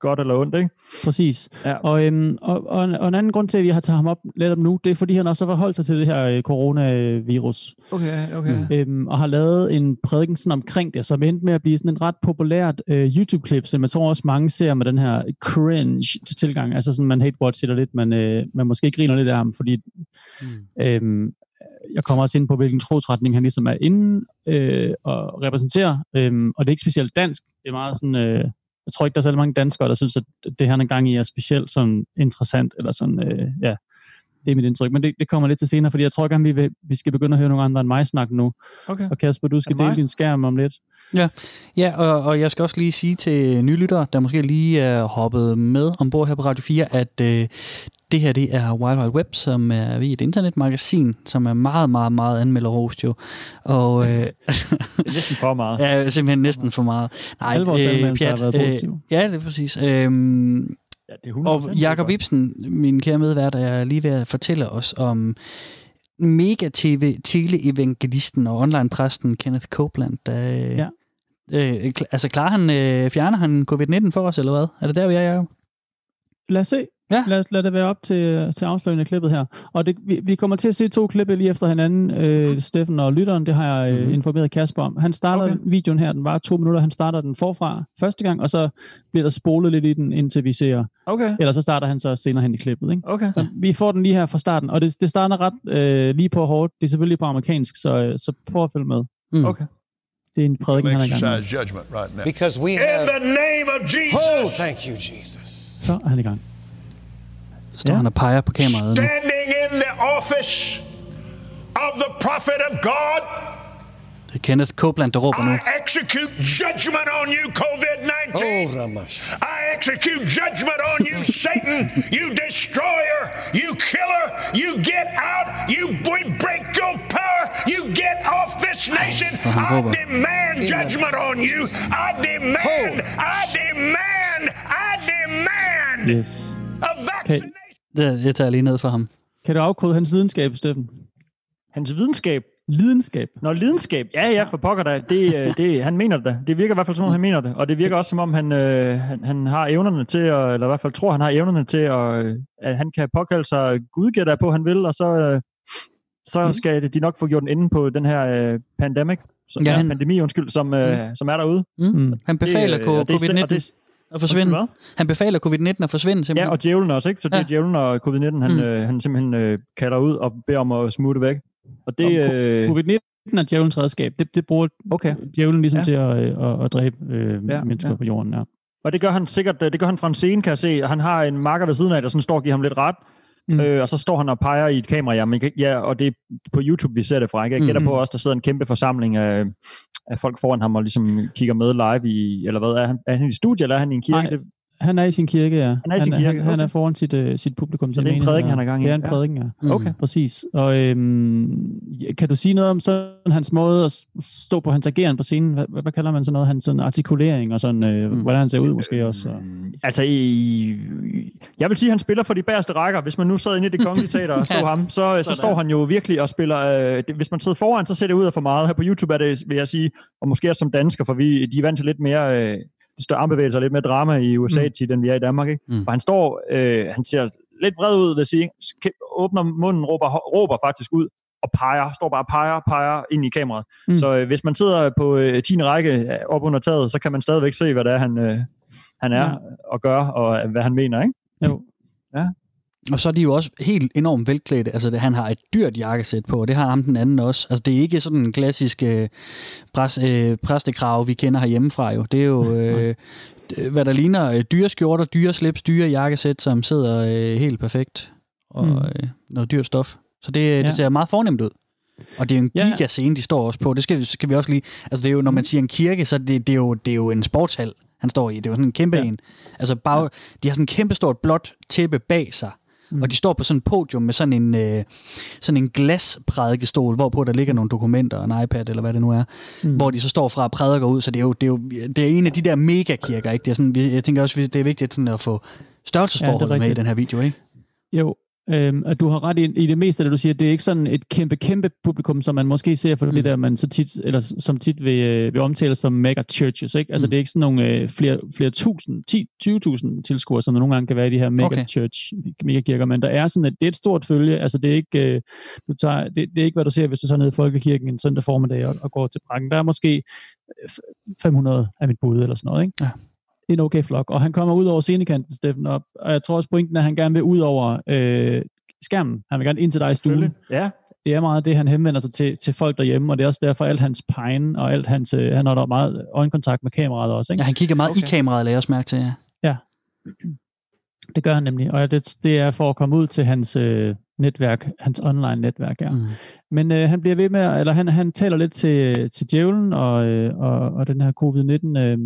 Speaker 4: godt eller ondt, ikke?
Speaker 3: Præcis.
Speaker 4: Ja.
Speaker 3: Og, øhm, og, og, en, og en anden grund til, at vi har taget ham op lidt om nu, det er, fordi han også har forholdt sig til det her øh, coronavirus,
Speaker 4: Okay, okay.
Speaker 3: øhm, og har lavet en prædiken sådan omkring det, som endte med at blive sådan et ret populært øh, YouTube-klip, som jeg tror også mange ser med den her cringe til tilgang. Altså sådan, man hate-watcher det lidt, men øh, man måske griner lidt af ham, fordi
Speaker 1: Mm.
Speaker 3: Øhm, jeg kommer også ind på, hvilken trosretning han ligesom er inde øh, og repræsenterer. Øh, og det er ikke specielt dansk. Det er meget sådan... Øh, jeg tror ikke, der er så mange danskere, der synes, at det han er gang i er specielt sådan interessant, eller sådan, øh, ja, det er mit indtryk. Men det, det kommer lidt til senere, fordi jeg tror gerne, vi, vil, vi skal begynde at høre nogle andre end mig snakke nu.
Speaker 4: okay.
Speaker 3: Og Kasper, du skal dele din skærm om lidt.
Speaker 1: Ja, og, og jeg skal også lige sige til nylyttere, der måske lige er hoppet med ombord her på Radio 4, at øh, det her det er Wild Wild Web, som er vi et internetmagasin, som er meget, meget, meget anmelderost jo. Og øh,
Speaker 4: næsten for meget.
Speaker 1: ja, simpelthen næsten for meget. Nej,
Speaker 3: Alle vores anmeldelser har været positive.
Speaker 1: ja, det er præcis. Øhm,
Speaker 4: Ja, det er 100%
Speaker 1: Og Jakob. Ibsen, min kære medvært, er lige ved at fortælle os om mega-tv, teleevangelisten og online-præsten Kenneth Copeland, der...
Speaker 3: Ja.
Speaker 1: Øh, kl- altså, klarer han, øh, fjerner han covid-19 for os, eller hvad? Er det der, vi er, Jacob?
Speaker 3: Lad os se.
Speaker 1: Ja.
Speaker 3: Lad, lad det være op til, til afsløringen af klippet her. Og det, vi, vi kommer til at se to klippe lige efter hinanden. Øh, Steffen og lytteren, det har jeg øh,
Speaker 1: Mhm.
Speaker 3: informeret Kasper om. Han starter
Speaker 4: Okay.
Speaker 3: videoen her, den var to minutter. Han starter den forfra første gang, og så bliver der spolet lidt i den, indtil vi ser.
Speaker 4: Okay,
Speaker 3: Eller så starter han så senere hen i klippet. Ikke?
Speaker 4: okay.
Speaker 3: Så vi får den lige her fra starten, og det, det starter ret øh, lige på hårdt. Det er selvfølgelig på amerikansk, så, øh, så prøv at følge med.
Speaker 1: Mm.
Speaker 4: Okay.
Speaker 3: Det er en prædiken, han er i gang med.
Speaker 2: judgment right now.
Speaker 5: Because we
Speaker 2: In
Speaker 5: have.
Speaker 2: the name of Jesus,
Speaker 5: Oh, thank you, Jesus.
Speaker 3: Så er han i gang.
Speaker 1: Så står
Speaker 3: Ja.
Speaker 1: han og peger på kameraet nu.
Speaker 2: standing in the office of the prophet of God,
Speaker 1: Det er Kenneth Copeland, der råber nu.
Speaker 2: I execute judgment on you, COVID 19.
Speaker 5: Oh, Ramash.
Speaker 2: I execute judgment on you, Satan, you destroyer, you killer. You get out, you we break your power, you get off this nation. I demand judgment on you. I demand, I demand, I demand
Speaker 3: Yes.
Speaker 2: a vaccination.
Speaker 1: Det, jeg tager lige ned for ham.
Speaker 3: Kan du afkode hans lidenskab, Steffen?
Speaker 4: Hans videnskab.
Speaker 3: Lidenskab.
Speaker 4: Nå, lidenskab. Ja, ja, for pokker da. Det, øh, det, han mener det da. Det virker i hvert fald som om, han mener det. Og det virker også som om, han, øh, han, han har evnerne til, at, eller i hvert fald tror, han har evnerne til, at, øh, at han kan påkalde sig Gud gætter jeg på, han vil, og så, øh, så
Speaker 3: Mm.
Speaker 4: skal de nok få gjort en ende på den her øh, pandemic, som,
Speaker 1: Ja, han-
Speaker 4: pandemi, undskyld, som, øh, som er derude.
Speaker 3: Mm.
Speaker 1: Han befaler
Speaker 4: Det, øh, og det er- og
Speaker 1: covid-19
Speaker 4: det-
Speaker 1: at forsvinde.
Speaker 4: Hvad?
Speaker 1: Han befaler covid-19 at forsvinde,
Speaker 4: Ja,
Speaker 1: simpelthen.
Speaker 4: og djævlen også, ikke? Så det er
Speaker 1: Ja.
Speaker 4: djævlen og covid-19, han,
Speaker 1: Mm.
Speaker 4: øh, han simpelthen øh, kalder ud og beder om at smutte væk. Og det... Øh,
Speaker 3: Covid-19 er djævelens redskab. Det, det bruger
Speaker 4: okay.
Speaker 3: djævlen ligesom
Speaker 4: Ja.
Speaker 3: ja. til at, øh, at, at dræbe øh,
Speaker 4: Ja,
Speaker 3: ja, mennesker
Speaker 4: ja.
Speaker 3: ja. på jorden. Ja.
Speaker 4: Og det gør han sikkert, øh, det gør han fra en scene, kan jeg se. Han har en marker ved siden af, der sådan står og giver ham lidt ret. Mm. Øh, og så står han og peger i et kamera, ja, men, ja, og det er på YouTube, vi ser det fra. Ikke? Jeg gætter
Speaker 3: Mm.
Speaker 4: på også, der sidder en kæmpe forsamling af, af folk foran ham og ligesom kigger med live i, eller hvad, er han, er han i studiet, eller er han i en kirke?
Speaker 3: Nej, Han er i sin kirke, ja.
Speaker 4: Han er i sin kirke,
Speaker 3: Han, han
Speaker 4: okay.
Speaker 3: er foran sit, uh, sit publikum.
Speaker 4: Så det er en prædiken, han er gang i?
Speaker 3: Det er en
Speaker 4: Ja.
Speaker 3: prædiken, ja.
Speaker 1: Mm.
Speaker 4: okay.
Speaker 3: Præcis. Og øhm, ja, kan du sige noget om sådan hans måde at stå på hans ageren på scenen? Hvad, hvad, kalder man sådan noget? Hans sådan artikulering og sådan, øh,
Speaker 1: Mm.
Speaker 3: hvordan han ser ud måske også? Og...
Speaker 4: Altså, i, jeg vil sige, at han spiller for de bagerste rækker. Hvis man nu sad inde i det kongelige teater og så
Speaker 1: Ja.
Speaker 4: ham, så, så står han jo virkelig og spiller... Øh, det, hvis man sidder foran, så ser det ud af for meget. Her på YouTube er det, vil jeg sige, og måske også som dansker, for vi, de er vant til lidt mere... Øh, større armbevægelser, lidt mere drama i USA
Speaker 3: Mm.
Speaker 4: tit, end vi er i Danmark. Ikke?
Speaker 1: Mm.
Speaker 4: Og han står, øh, han ser lidt vred ud, vil sige. Åbner munden, råber, råber faktisk ud og peger, står bare og peger, peger ind i kameraet.
Speaker 3: Mm.
Speaker 4: Så øh, hvis man sidder på øh, 10. række øh, op under taget, så kan man stadigvæk se, hvad det er, han, øh, han er
Speaker 3: Ja.
Speaker 4: ja. og gør, og øh, hvad han mener, ikke?
Speaker 3: Jo.
Speaker 1: Og så er de jo også helt enormt velklædte. Altså, det, han har et dyrt jakkesæt på, og det har ham den anden også. Altså, det er ikke sådan en klassisk øh, præs, øh, præstekrav, vi kender herhjemmefra jo. Det er jo, øh, hvad der ligner øh, dyre skjorter, dyre slips, dyre jakkesæt, som sidder øh, helt perfekt. Og
Speaker 3: Mm.
Speaker 1: øh, noget dyrt stof. Så det, det
Speaker 3: Ja.
Speaker 1: ser meget fornemt ud. Og det er jo en
Speaker 3: Ja.
Speaker 1: gigascene, de står også på. Det skal, vi- skal vi også lige... Altså, det er jo, når man siger en kirke, så det, det, er, jo, det er jo en sportshal, han står i. Det jo sådan en kæmpe
Speaker 3: Ja.
Speaker 1: ja. en. Altså, bag, de har sådan en kæmpe stort blåt tæppe bag sig.
Speaker 3: Mm.
Speaker 1: Og de står på sådan en podium med sådan en, øh, sådan en glasprædikestol, hvorpå der ligger nogle dokumenter og en iPad, eller hvad det nu er,
Speaker 3: Mm.
Speaker 1: hvor de så står fra og prædiker ud. Så det er jo, det er jo det er en af de der megakirker, ikke? Det er sådan, jeg tænker også, det er vigtigt sådan at få størrelsesforholdet ja, med i den her video, ikke?
Speaker 3: Jo, øhm, at du har ret i, i det meste af det, du siger. Det er ikke sådan et kæmpe, kæmpe publikum, som man måske ser for mm. det der, man så tit, eller som tit vil, øh, vil omtale som mega churches. Ikke? Altså,
Speaker 1: Mm.
Speaker 3: det er ikke sådan nogle øh, flere, flere tusind, 10, 20.000 tilskuere, som der nogle gange kan være i de her mega
Speaker 1: Okay.
Speaker 3: church, mega kirker, men der er sådan et, det er et stort følge. Altså, det er ikke, øh, du tager, det, det, er ikke, hvad du ser, hvis du tager ned i Folkekirken en søndag formiddag og, og går til prakken. Der er måske øh, f- 500 af mit bud, eller sådan noget, ikke?
Speaker 1: Ja.
Speaker 3: En okay flok. Og han kommer ud over scenekanten, Steffen, op. Og jeg tror også, pointen er, at han gerne vil ud over øh, skærmen. Han vil gerne ind til dig i stuen.
Speaker 4: Selvfølgelig. Ja,
Speaker 3: Det er meget det, han henvender sig til, til folk derhjemme, og det er også derfor, alt hans pegen og alt hans... Øh, han har da meget øjenkontakt med kameraet også, ikke?
Speaker 1: Ja, han kigger meget okay. i kameraet, lader jeg også mærke til. Ja.
Speaker 3: Det gør han nemlig, og det, det er for at komme ud til hans øh, netværk, hans online netværk, ja.
Speaker 1: Mm.
Speaker 3: Men øh, han bliver ved med, eller han, han taler lidt til, til djævlen og, øh, og, og den her covid-19 øh,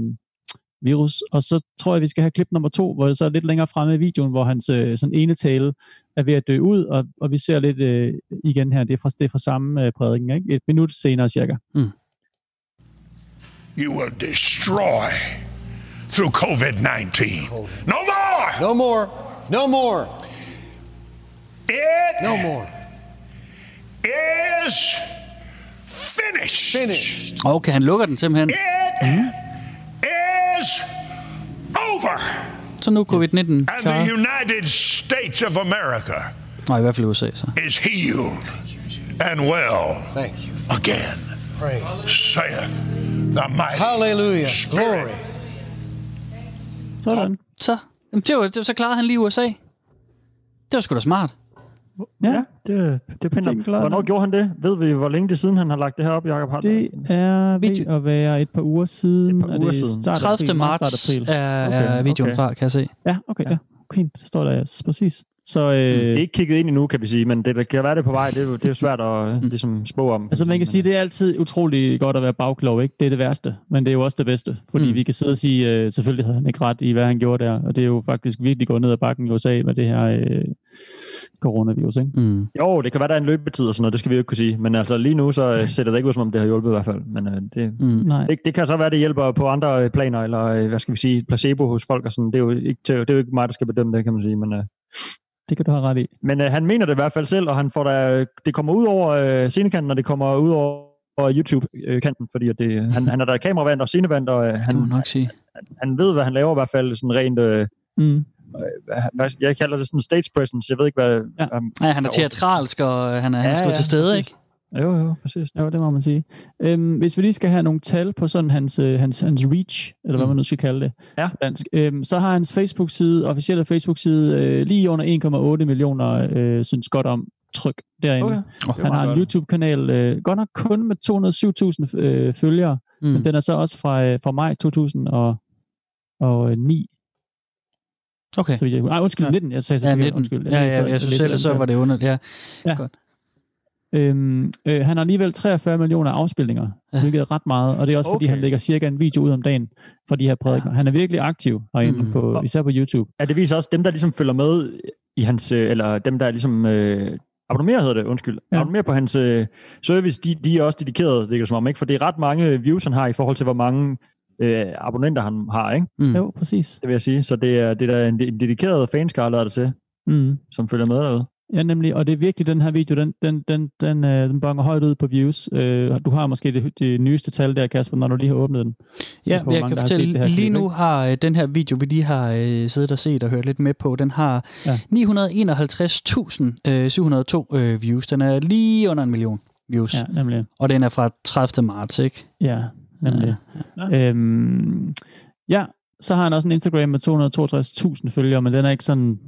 Speaker 3: virus, og så tror jeg, vi skal have klip nummer to, hvor det så er lidt længere fremme i videoen, hvor hans øh, sådan ene tale er ved at dø ud, og, og vi ser lidt øh, igen her, det er fra, det er fra samme øh, prædiken, ikke? Et minut senere cirka.
Speaker 2: You will destroy through COVID 19. No more!
Speaker 5: No more. No more.
Speaker 2: It
Speaker 5: No more.
Speaker 2: is finished.
Speaker 5: Finished.
Speaker 1: Okay, han lukker den simpelthen.
Speaker 2: It is over.
Speaker 1: Så nu covid-19
Speaker 2: And the. United States of America
Speaker 1: Nej, i hvert fald USA så.
Speaker 2: is healed and well
Speaker 5: Thank you.
Speaker 2: again,
Speaker 5: Praise.
Speaker 2: saith the mighty
Speaker 5: Hallelujah.
Speaker 2: Spirit.
Speaker 5: Glory.
Speaker 3: Sådan.
Speaker 1: Så, jamen, det var, det var, så klarede han lige USA. Det var sgu da smart.
Speaker 3: Ja,
Speaker 4: Ja, det, det er
Speaker 3: Fint
Speaker 4: pænt. Hvornår gjorde han det? Ved vi, hvor længe det er siden, han har lagt det her op, Jacob Hartmann?
Speaker 3: det er ved
Speaker 1: Video.
Speaker 3: at være et par uger siden.
Speaker 4: Et par
Speaker 3: Er
Speaker 4: uger
Speaker 3: det
Speaker 4: siden.
Speaker 3: start
Speaker 1: 30.
Speaker 3: april? Meget
Speaker 1: marts er,
Speaker 4: Okay,
Speaker 1: er videoen
Speaker 4: okay.
Speaker 1: fra, kan jeg se.
Speaker 3: Ja, okay, ja.
Speaker 4: Ja.
Speaker 3: Fint, det står der ja, præcis. Så øh,
Speaker 4: Det er ikke kigget ind endnu, kan vi sige, men det, det kan være det på vej. Det er jo, det er jo svært at øh, ligesom spå om.
Speaker 3: Altså man kan sige, det er altid utrolig godt at være bagklog, ikke? Det er det værste, men det er jo også det bedste. Fordi
Speaker 1: Mm.
Speaker 3: vi kan sidde og sige, øh, selvfølgelig havde han ikke ret i, hvad han gjorde der. Og det er jo faktisk virkelig gået ned ad bakken i USA med det her øh, coronavirus, ikke?
Speaker 1: Mm.
Speaker 4: Jo, det kan være, der er en løbetid og sådan noget, det skal vi jo ikke kunne sige. Men altså lige nu, så øh, ser det ikke ud, som om det har hjulpet i hvert fald. Men øh, det,
Speaker 1: Mm.
Speaker 3: Nej,
Speaker 4: det, det kan så være, det hjælper på andre øh, planer, eller øh, hvad skal vi sige, placebo hos folk og sådan. Det er jo ikke, det er jo ikke mig, der skal bedømme det, kan man sige. Men, øh,
Speaker 3: det kan du have ret i.
Speaker 4: men øh, han mener det i hvert fald selv, og han får da, det kommer ud over øh, scenekanten, og det kommer ud over YouTube-kanten, fordi at det, han, han er der kameravand og scenevand, og øh, han,
Speaker 1: nok sige.
Speaker 4: han ved, hvad han laver i hvert fald, sådan rent, øh,
Speaker 3: Mm.
Speaker 4: jeg kalder det sådan stage presence, jeg ved ikke, hvad...
Speaker 3: Ja.
Speaker 4: hvad
Speaker 1: Ja, han er teatralsk, og han er, han er
Speaker 4: Ja,
Speaker 1: sgu
Speaker 4: ja,
Speaker 1: til stede,
Speaker 4: præcis.
Speaker 1: ikke?
Speaker 4: Jo, jo, præcis.
Speaker 3: Jo, det må man sige. Øhm, hvis vi lige skal have nogle tal på sådan hans, øh, hans, hans reach, eller hvad
Speaker 1: Mm.
Speaker 3: man nu skal kalde det,
Speaker 4: Ja.
Speaker 3: på dansk, øhm, så har hans Facebook-side, officielle Facebook-side, øh, lige under 1,8 millioner, øh, synes godt om tryk derinde.
Speaker 4: Okay.
Speaker 3: Okay. Han har en YouTube-kanal, øh, godt nok kun med 207.000 øh, følgere, mm. men
Speaker 1: Mm.
Speaker 3: den er så også fra, øh, fra maj 2009.
Speaker 1: Okay.
Speaker 3: Så jeg, ej, undskyld,
Speaker 1: Ja.
Speaker 3: 19. Jeg sagde så
Speaker 1: Ja,
Speaker 3: forkert.
Speaker 1: 19.
Speaker 3: Undskyld.
Speaker 1: Ja,
Speaker 3: læser-
Speaker 1: ja, jeg synes
Speaker 3: læser
Speaker 1: selv, så var det underligt. Ja.
Speaker 3: Øhm, øh, han har alligevel 43 millioner afspilninger, hvilket er ret meget, og det er også okay. fordi, han lægger cirka en video ud om dagen for de her prædikener. Ja. Han er virkelig aktiv herinde,
Speaker 1: Mm.
Speaker 3: på, især på YouTube.
Speaker 4: Ja, det viser også dem, der ligesom følger med i hans, øh, eller dem, der ligesom øh, abonnerer, hedder det, undskyld, ja. Abonnerer på hans øh, service, de, de er også dedikerede, virker som om, ikke? For det er ret mange views, han har i forhold til, hvor mange øh, abonnenter han har, ikke?
Speaker 1: Mm.
Speaker 3: Jo, præcis.
Speaker 4: Det vil jeg sige. Så det er, det er en, en dedikeret fanskare, lader det til,
Speaker 3: Mm.
Speaker 4: som følger med derude.
Speaker 3: Ja, nemlig, og det er virkelig den her video, den, den, den, den, øh, den bonger højt ud på views. Øh, du har måske det, det nyeste tal der, Kasper, når du lige har åbnet den.
Speaker 1: Ja, jeg
Speaker 3: mange,
Speaker 1: kan fortælle,
Speaker 3: det her
Speaker 1: lige
Speaker 3: klip,
Speaker 1: nu
Speaker 3: ikke?
Speaker 1: har øh, den her video, vi lige har øh, siddet og set og hørt lidt med på, den har
Speaker 3: Ja.
Speaker 1: 951.702 øh, 702, øh, views. Den er lige under en million views, ja.
Speaker 3: Ja, nemlig.
Speaker 1: og den er fra 30. marts, ikke?
Speaker 3: Ja, nemlig. Ja. Øhm, ja, så har han også en Instagram med 262.000 følgere, men den er ikke sådan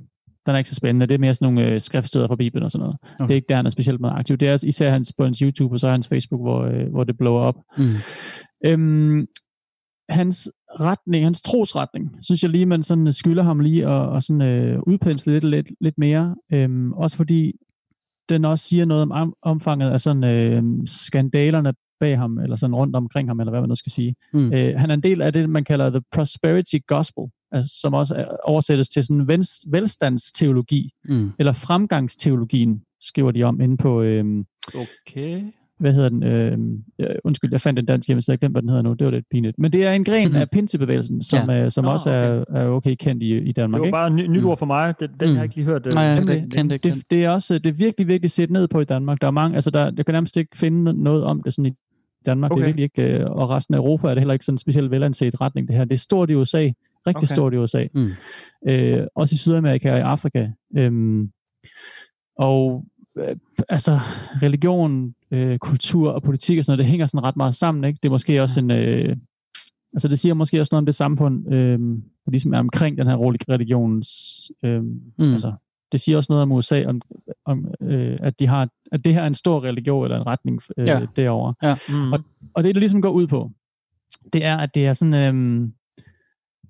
Speaker 3: den er ikke så spændende. Det er mere sådan nogle øh, skriftsteder fra Bibelen og sådan noget.
Speaker 1: Okay.
Speaker 3: Det er ikke der, han er specielt meget aktiv. Det er især hans, på hans YouTube, og så hans Facebook, hvor, øh, hvor det blower op.
Speaker 1: Mm.
Speaker 3: Øhm, hans retning, hans trosretning, synes jeg lige, man sådan skylder ham lige at, at sådan, øh, udpensle lidt, lidt, lidt mere. Øhm, også fordi den også siger noget om om- omfanget af sådan øh, skandalerne bag ham, eller sådan rundt omkring ham, eller hvad man nu skal sige.
Speaker 1: Mm.
Speaker 3: Øh, han er en del af det, man kalder the prosperity gospel, altså, som også er, oversættes til sådan vens, velstandsteologi,
Speaker 1: Mm.
Speaker 3: eller fremgangsteologien, skriver de om inde på, øh,
Speaker 4: Okay.
Speaker 3: hvad hedder den, øh, øh, undskyld, jeg fandt en dansk hjemmeside, jeg glemte, hvad den hedder nu, det var lidt pinligt. Men det er en gren af pinsebevægelsen, som, ja. øh, som
Speaker 4: Nå,
Speaker 3: også er, er okay kendt i, i
Speaker 4: Det
Speaker 3: Danmark.
Speaker 4: var
Speaker 3: Ikke?
Speaker 4: bare et ny, nyt
Speaker 1: Mm.
Speaker 4: ord for mig. Det, den
Speaker 1: Mm.
Speaker 4: har jeg ikke lige hørt. øh,
Speaker 1: Nej, ja,
Speaker 3: Jamen,
Speaker 1: det jeg ikke.
Speaker 3: det, det, er også det er virkelig, virkelig set ned på i Danmark. Der er mange, altså der, jeg kan nærmest ikke finde noget om det sådan i Danmark. Okay. Det
Speaker 4: Okay.
Speaker 3: er virkelig ikke, øh, og resten af Europa er det heller ikke sådan en specielt velanset retning, det her. Det er stort i USA, rigtig Okay. stort i USA.
Speaker 1: Mm.
Speaker 3: Øh, også i Sydamerika og i Afrika. Øhm, og øh, altså religion, øh, kultur og politik og sådan noget, det hænger sådan ret meget sammen. Ikke? Det er måske også en... Øh, altså det siger måske også noget om det samfund, øh, der ligesom er omkring den her religions... Øh,
Speaker 1: Mm.
Speaker 3: altså, det siger også noget om USA, om, om øh, at, de har, at det her er en stor religion eller en retning øh,
Speaker 1: Ja.
Speaker 3: ja. derovre.
Speaker 4: Mm.
Speaker 3: Og, og det, det ligesom går ud på, det er, at det er sådan, øhm,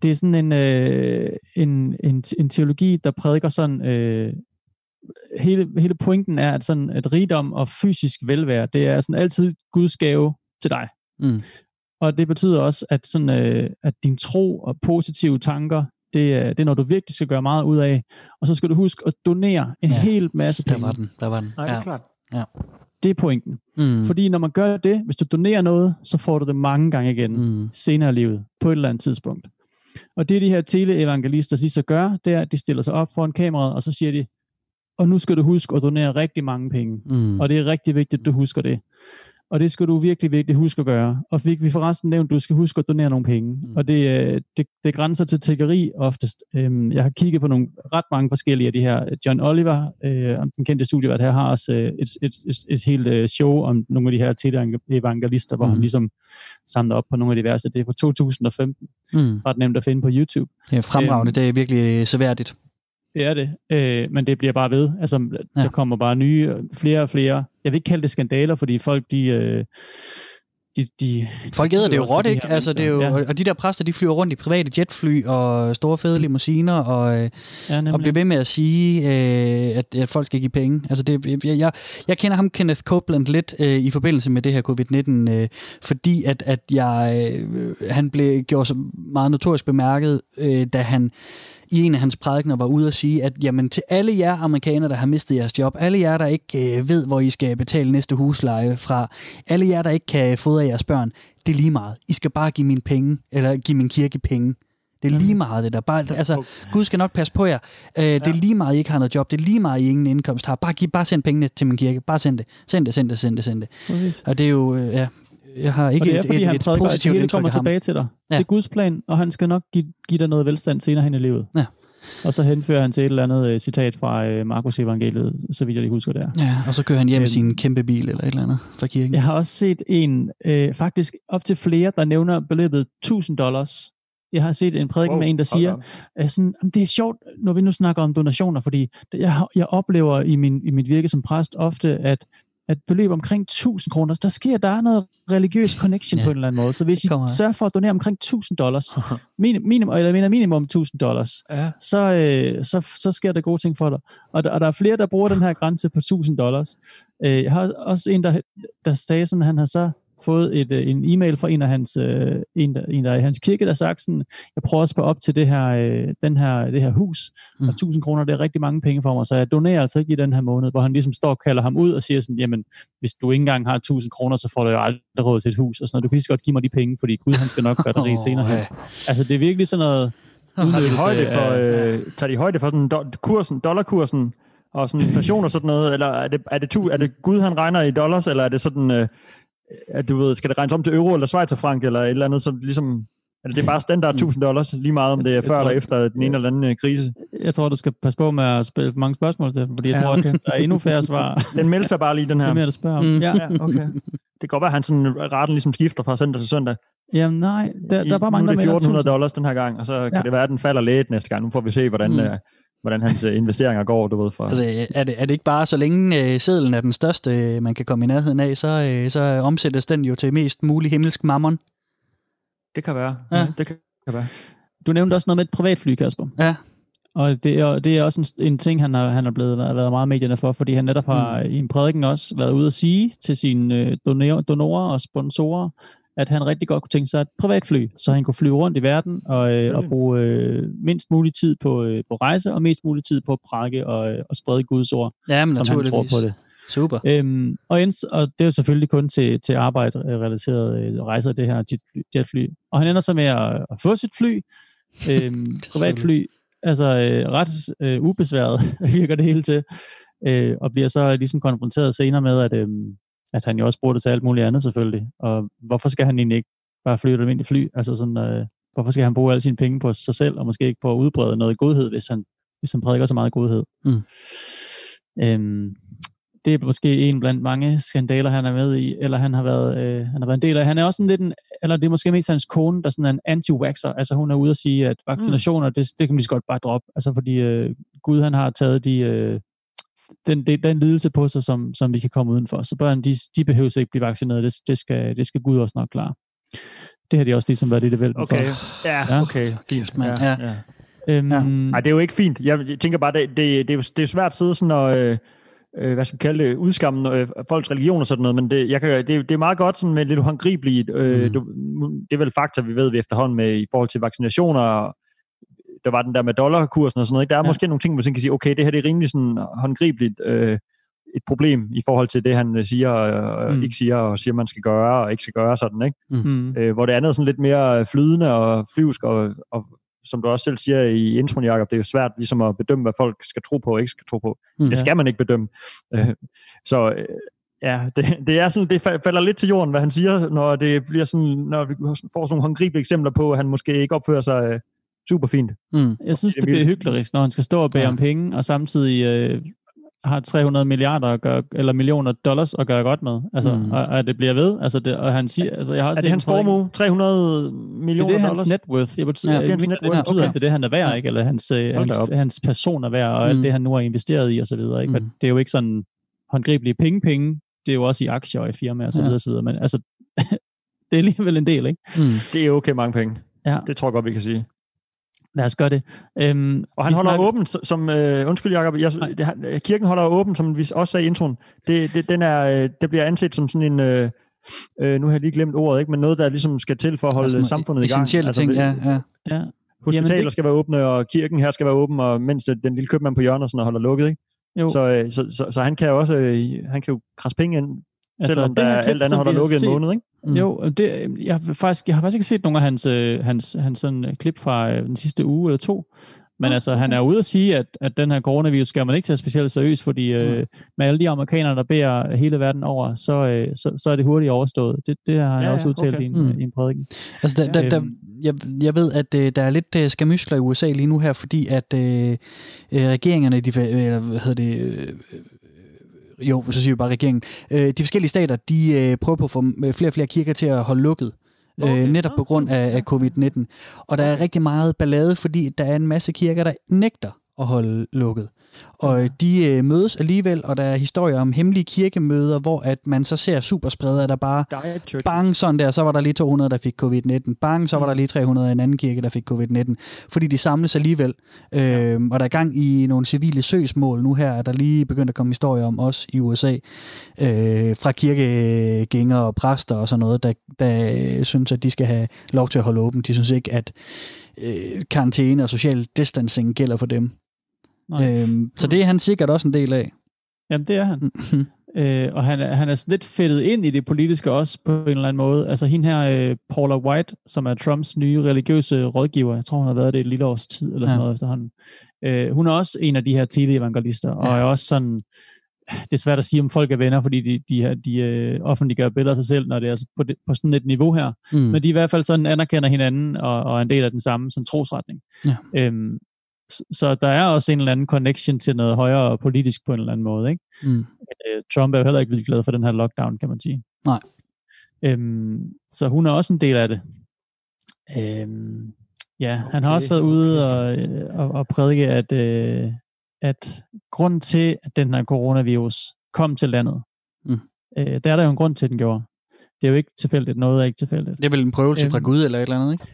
Speaker 3: det er sådan en, øh, en, en, en teologi, der prædiker sådan, øh, hele, hele pointen er, at sådan at rigdom og fysisk velvære, det er sådan altid Guds gave til dig.
Speaker 1: Mm.
Speaker 3: Og det betyder også, at, sådan, øh, at din tro og positive tanker, det er, det er noget, du virkelig skal gøre meget ud af. Og så skal du huske at donere en
Speaker 1: Ja,
Speaker 3: ja. hel masse
Speaker 1: Der
Speaker 3: penge.
Speaker 1: var den, der var den.
Speaker 4: Nej, det er
Speaker 1: Ja.
Speaker 4: klart.
Speaker 3: Det er pointen.
Speaker 1: Mm.
Speaker 3: Fordi når man gør det, hvis du donerer noget, så får du det mange gange igen. Mm.
Speaker 1: Mm.
Speaker 3: senere i livet, på et eller andet tidspunkt. Og det de her teleevangelister de så gør, det er, at de stiller sig op foran kameraet, og så siger de, og nu skal du huske at donere rigtig mange penge.
Speaker 1: Mm.
Speaker 3: Og det er rigtig vigtigt, at du husker det. Og det skal du virkelig, virkelig huske at gøre. Og fik vi forresten nævnt, at du skal huske at donere nogle penge. Mm. Og det, øh, det, det grænser til tiggeri oftest. Øhm, Jeg har kigget på nogle ret mange forskellige af de her. John Oliver, øh, den kendte studievært her, har også øh, et, et, et, et helt show om nogle af de her teleevangelister, hvor
Speaker 1: Mhm.
Speaker 3: han ligesom samler op på nogle af de værste. Det er fra 2015.
Speaker 1: Mm.
Speaker 3: Ret nemt at finde på YouTube.
Speaker 1: Er fremragende.
Speaker 3: Øhm.
Speaker 1: Det er virkelig seværdigt.
Speaker 3: Det er det, øh, men det bliver bare ved. Altså, ja. Der kommer bare nye, flere og flere. Jeg vil ikke kalde det skandaler, fordi folk, de... Øh, de, de
Speaker 1: Folk æder det jo råt,
Speaker 3: de
Speaker 1: ikke?
Speaker 3: her
Speaker 1: Altså, det er jo, ja. Og de der præster, de flyver rundt i private jetfly og store fede limousiner og, øh,
Speaker 3: Ja,
Speaker 1: og bliver ved med at sige, øh, at, at folk skal give penge. Altså, det, jeg, jeg, jeg kender ham, Kenneth Copeland, lidt øh, i forbindelse med det her covid-19, øh, fordi at, at jeg, øh, han blev gjort så meget notorisk bemærket, øh, da han i en af hans prædikener var ude at sige, at jamen, til alle jer amerikanere, der har mistet jeres job, alle jer, der ikke øh, ved, hvor I skal betale næste husleje fra, alle jer, der ikke kan fodre jeres børn, det er lige meget. I skal bare give min penge, eller give min kirke penge. Det er lige meget det der. Bare, altså, Gud skal nok passe på jer. Øh, det er lige meget, I ikke har noget job. Det er lige meget, I ingen indkomst har. Bare, giv, bare send pengene til min kirke. Bare send det. Send det, send det, send det, send det. Og det er jo, øh, ja, jeg har ikke
Speaker 3: Og det er,
Speaker 1: et,
Speaker 3: fordi
Speaker 1: et,
Speaker 3: han
Speaker 1: et
Speaker 3: prædiker, at det
Speaker 1: positivt indtryk
Speaker 3: kommer
Speaker 1: af ham.
Speaker 3: tilbage til dig. Ja. Det er Guds plan, og han skal nok give, give dig noget velstand senere hen i livet.
Speaker 1: Ja.
Speaker 3: Og så henfører han til et eller andet øh, citat fra øh, Markus evangeliet, så vidt jeg lige husker det er.
Speaker 1: Ja, og så kører han hjem i
Speaker 3: Øhm.
Speaker 1: sin kæmpe bil eller et eller andet fra kirken.
Speaker 3: Jeg har også set en, øh, faktisk op til flere, der nævner beløbet 1000 dollars. Jeg har set en prædiken wow, med en, der siger, øh, sådan, "Jamen, det er sjovt, når vi nu snakker om donationer, fordi jeg, jeg oplever i, min, i mit virke som præst ofte, at at beløb omkring 1000 kroner, der sker, der er noget religiøs connection
Speaker 1: Ja,
Speaker 3: på en eller anden måde. Så hvis I sørger for at donere omkring 1000 dollars, minim, minimum, eller jeg mener minimum 1000 dollars,
Speaker 4: Ja.
Speaker 3: så, øh, så, så sker der gode ting for dig. Og der, og der er flere, der bruger den her grænse på 1000 dollars. Øh, jeg har også en, der, der sagde sådan, han har så fået et, øh, en e-mail fra en af hans, øh, en, der, en der er i hans kirke, der sagt sådan, jeg prøver at spørge op til det her, øh, den her, det her hus, mm. Og 1000 kroner, det er rigtig mange penge for mig, så jeg donerer altså ikke i den her måned, hvor han ligesom står og kalder ham ud og siger sådan, jamen, hvis du ikke engang har 1000 kroner, så får du jo aldrig råd til et hus, og sådan noget. Du kan lige så godt give mig de penge, fordi Gud, han skal nok gøre dig rig senere hen. Altså, det er virkelig sådan noget
Speaker 4: Tager de højde for, øh, tager de højde for sådan do- kursen, dollarkursen og sådan inflation og sådan noget, eller er det, er det, tu, er det Gud, han regner i dollars, eller er det sådan, øh, at du ved, skal det regnes om til euro eller schweizerfrank, eller et eller andet, som ligesom, eller det er bare standard 1000 dollars, lige meget om det er før
Speaker 3: tror-
Speaker 4: eller efter den ene eller anden øh, krise.
Speaker 3: Jeg tror, du skal passe på med at spille for mange spørgsmål, Steffen, fordi jeg
Speaker 1: Ja.
Speaker 3: tror, at der er endnu færre svar.
Speaker 4: Den melder sig bare lige, den
Speaker 3: Det
Speaker 4: her.
Speaker 3: er mere, at spørge om.
Speaker 1: Mm.
Speaker 3: Ja.
Speaker 4: Ja, okay. Det kan godt være, at han sådan, retten ligesom skifter fra søndag til søndag.
Speaker 3: Jamen nej, der, der er bare mange,
Speaker 4: nu er
Speaker 3: der
Speaker 4: det
Speaker 3: melder
Speaker 4: 1400
Speaker 3: 1000.
Speaker 4: dollars den her gang, og så kan
Speaker 3: Ja.
Speaker 4: det være, at den falder lidt næste gang. Nu får vi se, hvordan,
Speaker 1: Mm.
Speaker 4: Øh, hvordan hans øh, investeringer går, du ved. For.
Speaker 1: Altså, er det, er det ikke bare, så længe øh, sedlen er den største, øh, man kan komme i nærheden af, så, øh, så omsættes den jo til mest mulig himmelsk mammon?
Speaker 4: det kan være.
Speaker 1: Ja.
Speaker 4: Ja. det kan, kan være.
Speaker 3: Du nævnte også noget med et privatfly, Kasper.
Speaker 1: Ja.
Speaker 3: Og det er, det er også en, en ting, han har, han har blevet været, været meget medierne for, fordi han netop har mm. i en prædiken også været ude at sige til sine øh, donorer og sponsorer, at han rigtig godt kunne tænke sig et privatfly, så han kunne flyve rundt i verden og, øh, og bruge øh, mindst mulig tid på, øh, på rejse og mest mulig tid på at prakke og, øh, og sprede Guds ord,
Speaker 1: Ja, men
Speaker 3: som han tror på det.
Speaker 1: Super.
Speaker 3: Øhm, og, ends, og det er jo selvfølgelig kun til, til arbejde-relaterede øh, rejser, det her jetfly, jetfly. Og han ender så med at, at få sit fly, øhm, privatfly, altså øh, ret øh, ubesværet virker det hele til, øh, og bliver så ligesom konfronteret senere med, at, øh, at han jo også bruger det til alt muligt andet selvfølgelig. Og hvorfor skal han egentlig ikke bare flyve et almindeligt fly? Altså sådan, øh, hvorfor skal han bruge alle sine penge på sig selv, og måske ikke på at udbrede noget godhed, hvis han, hvis han prædiker så meget godhed?
Speaker 1: Mm.
Speaker 3: Øhm, det er måske en blandt mange skandaler, han er med i, eller han har været, øh, han har været en del af. Han er også sådan lidt en, eller det er måske mest hans kone, der sådan er en anti-vaxxer. Altså hun er ude at sige, at vaccinationer, mm. det, det kan vi lige så godt bare droppe. Altså fordi øh, Gud, han har taget de, øh, den, den, den lidelse på sig, som, som vi kan komme udenfor. Så børn, de, de behøver ikke blive vaccineret. Det, det, skal, det skal Gud også nok klare. Det har de også ligesom været lidt i vælten
Speaker 4: Okay,
Speaker 3: for.
Speaker 4: ja,
Speaker 3: Ja.
Speaker 4: okay. Fint.
Speaker 1: mand.
Speaker 4: Ja,
Speaker 1: Ja.
Speaker 4: ja.
Speaker 3: Øhm,
Speaker 1: Ja.
Speaker 4: Nej, det er jo ikke fint. Jeg tænker bare, det, det, det, er, jo, det er svært at sidde sådan og, øh, øh, hvad skal vi kalde det, udskamme øh, folks religion og sådan noget, men det, jeg kan, det, det er meget godt sådan med lidt håndgribeligt. Øh,
Speaker 1: Mm.
Speaker 4: du, det er vel fakta, vi ved vi efterhånden med i forhold til vaccinationer, og der var den der med dollarkursen og sådan noget. Ikke? Der er
Speaker 3: Ja.
Speaker 4: måske nogle ting, hvor man kan sige, okay, det her det er rimelig sådan håndgribeligt øh, et problem i forhold til det, han øh, siger og
Speaker 3: Mm.
Speaker 4: mm. ikke siger, og siger, man skal gøre og ikke skal gøre sådan, ikke?
Speaker 3: mm,
Speaker 4: Øh, hvor det andet er sådan lidt mere flydende og flyvsk og, og som du også selv siger i introen, Jacob, det er jo svært ligesom at bedømme, hvad folk skal tro på og ikke skal tro på.
Speaker 1: Mm.
Speaker 4: Mm, det skal man ikke bedømme. Øh, så øh, ja, det, det er sådan, det fa- falder lidt til jorden, hvad han siger, når det bliver sådan, når vi får sådan nogle håndgribelige eksempler på, at han måske ikke opfører sig øh, super fint.
Speaker 1: Mm.
Speaker 3: Jeg synes, det bliver hyklerisk, når han skal stå og bære
Speaker 1: Ja.
Speaker 3: ja. om penge, og samtidig øh, har 300 milliarder at gøre, eller millioner dollars at gøre godt med. Altså,
Speaker 1: Mm.
Speaker 3: og, og, det bliver ved. Altså, det, og han siger, altså, jeg har
Speaker 4: Er
Speaker 3: også
Speaker 4: det hans formue? 300
Speaker 3: Det
Speaker 4: millioner
Speaker 3: er det, hans
Speaker 4: dollars?
Speaker 3: net worth. Jeg betyder,
Speaker 1: Ja,
Speaker 3: ja,
Speaker 1: det
Speaker 4: er hans net
Speaker 3: det,
Speaker 4: worth,
Speaker 3: betyder,
Speaker 1: okay.
Speaker 3: at det er det, han er værd,
Speaker 1: Ja.
Speaker 3: ikke? Eller hans, øh,
Speaker 4: Hold da
Speaker 3: hans, hans person er værd, og
Speaker 1: Mm.
Speaker 3: alt det, han nu har investeret i, og så videre. Ikke?
Speaker 1: Mm.
Speaker 3: Mm. Det er jo ikke sådan håndgribelige penge-penge. Det er jo også i aktier og i firmaer, og så
Speaker 1: Ja.
Speaker 3: videre, og så videre. Men altså, det er alligevel en del, ikke?
Speaker 1: Mm.
Speaker 4: Det er okay mange penge.
Speaker 3: Ja.
Speaker 4: Det tror jeg godt, vi kan sige.
Speaker 3: Lad os gøre det. Øhm,
Speaker 4: Og han holder
Speaker 3: snakker-
Speaker 4: åbent, som, øh, undskyld Jacob, jeg, det, han- kirken holder åbent, som vi også sagde i introen. Det, det, den er, øh, det bliver anset som sådan en, øh, øh, nu har jeg lige glemt ordet, ikke, men noget, der ligesom skal til for at holde
Speaker 1: Altså,
Speaker 4: altså, samfundet i gang.
Speaker 1: Essentielle ting, ja. ja.
Speaker 3: Ja,
Speaker 4: Hospitaler
Speaker 3: Jamen, det-
Speaker 4: skal være åbne, og kirken her skal være åben, og mens det, den lille købmand på hjørnet sådan, holder lukket. Ikke?
Speaker 3: jo.
Speaker 4: Så, øh, så, så, så, han kan jo også øh, han kan jo krasse penge ind, altså, selvom der er
Speaker 3: klip,
Speaker 4: alt andet holder lukket en
Speaker 3: set-
Speaker 4: måned. Ikke?
Speaker 1: Mm.
Speaker 3: Jo, det, jeg, har faktisk, jeg har faktisk ikke set nogen af hans, øh, hans, hans sådan, øh, klip fra øh, den sidste uge eller to. Men altså, han er ude at sige, at, at den her coronavirus skal man ikke tage specielt seriøst, fordi øh, med alle de amerikanere, der beder hele verden over, så, øh, så, så er det hurtigt overstået. Det, det har han
Speaker 4: Ja,
Speaker 3: også
Speaker 4: ja,
Speaker 3: udtalt
Speaker 4: okay.
Speaker 3: i, en,
Speaker 1: Mm.
Speaker 3: i en prædiken.
Speaker 1: Altså, der, der, der,
Speaker 3: Øhm.
Speaker 1: jeg, jeg ved, at øh, der er lidt øh, skamysler i USA lige nu her, fordi at øh, øh, regeringerne, de, eller hvad hedder det, øh, jo, så siger vi bare regeringen, øh, de forskellige stater, de øh, prøver på at få øh, flere og flere kirker til at holde lukket. Okay.
Speaker 4: Okay.
Speaker 1: Øh, netop på grund af, af covid-19. Og der er rigtig meget ballade, fordi der er en masse kirker, der nægter at holde lukket. Og de øh, mødes alligevel, og der er historier om hemmelige kirkemøder, hvor at man så ser superspredere, der bare bang, sådan der, så var der lige 200, der fik covid-19. Bang, så var der lige 300 i en anden kirke, der fik covid-19. Fordi de samles alligevel. Øh, og der er gang i nogle civile søgsmål nu her, er der lige begyndt at komme historier om os i USA, øh, fra kirkegængere og præster og sådan noget, der, der øh, synes, at de skal have lov til at holde åbent. De synes ikke, at øh, karantæne og social distancing gælder for dem.
Speaker 3: Nej.
Speaker 1: Øh, så det er han sikkert også en del af.
Speaker 3: Jamen, det er han. Øh, og han er, han er sådan lidt fedtet ind i det politiske også på en eller anden måde. Altså hende her, øh, Paula White, som er Trumps nye religiøse rådgiver, jeg tror, hun har været det et lille års tid, eller sådan
Speaker 1: Ja.
Speaker 3: noget efterhånden. Øh, hun er også en af de her teleevangelister, og
Speaker 1: Ja.
Speaker 3: er også sådan, det er svært at sige, om folk er venner, fordi de, de, her- de øh, offentliggør billeder af sig selv, når det er altså på, det, på sådan et niveau her.
Speaker 1: Mm.
Speaker 3: Men de i hvert fald sådan anerkender hinanden, og, og er en del af den samme sådan, trosretning.
Speaker 1: Ja.
Speaker 3: Øhm, så, der er også en eller anden connection til noget højere politisk på en eller anden måde, ikke?
Speaker 1: Mm.
Speaker 3: øh, Trump er jo heller ikke vildt glad for den her lockdown, kan man sige.
Speaker 1: Nej.
Speaker 3: Øhm, så hun er også en del af det. Øhm, ja, han har
Speaker 4: Okay,
Speaker 3: også været ude og, øh, og, og prædike, at, øh, at grunden til, at den her coronavirus kom til landet,
Speaker 1: Mm.
Speaker 3: øh, der er der jo en grund til, at den gjorde. Det er jo ikke tilfældigt. Noget er ikke tilfældigt.
Speaker 1: Det er vel en prøvelse fra
Speaker 3: Øhm.
Speaker 1: Gud eller et eller andet, ikke?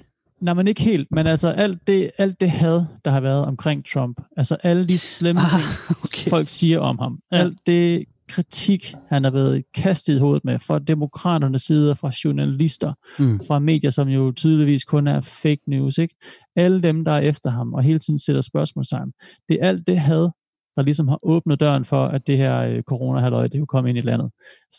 Speaker 3: Nej, men ikke helt. Men altså alt det, alt det had, der har været omkring Trump, altså alle de slemme
Speaker 1: Ah,
Speaker 3: ting,
Speaker 1: okay.
Speaker 3: folk siger om ham,
Speaker 1: Ja.
Speaker 3: alt det kritik, han har været kastet i hovedet med fra demokraternes side og fra journalister,
Speaker 1: Mm.
Speaker 3: fra medier, som jo tydeligvis kun er fake news, ikke? Alle dem, der er efter ham og hele tiden sætter spørgsmålstegn. Det er alt det had, der ligesom har åbnet døren for, at det her øh, corona det kunne komme ind i landet.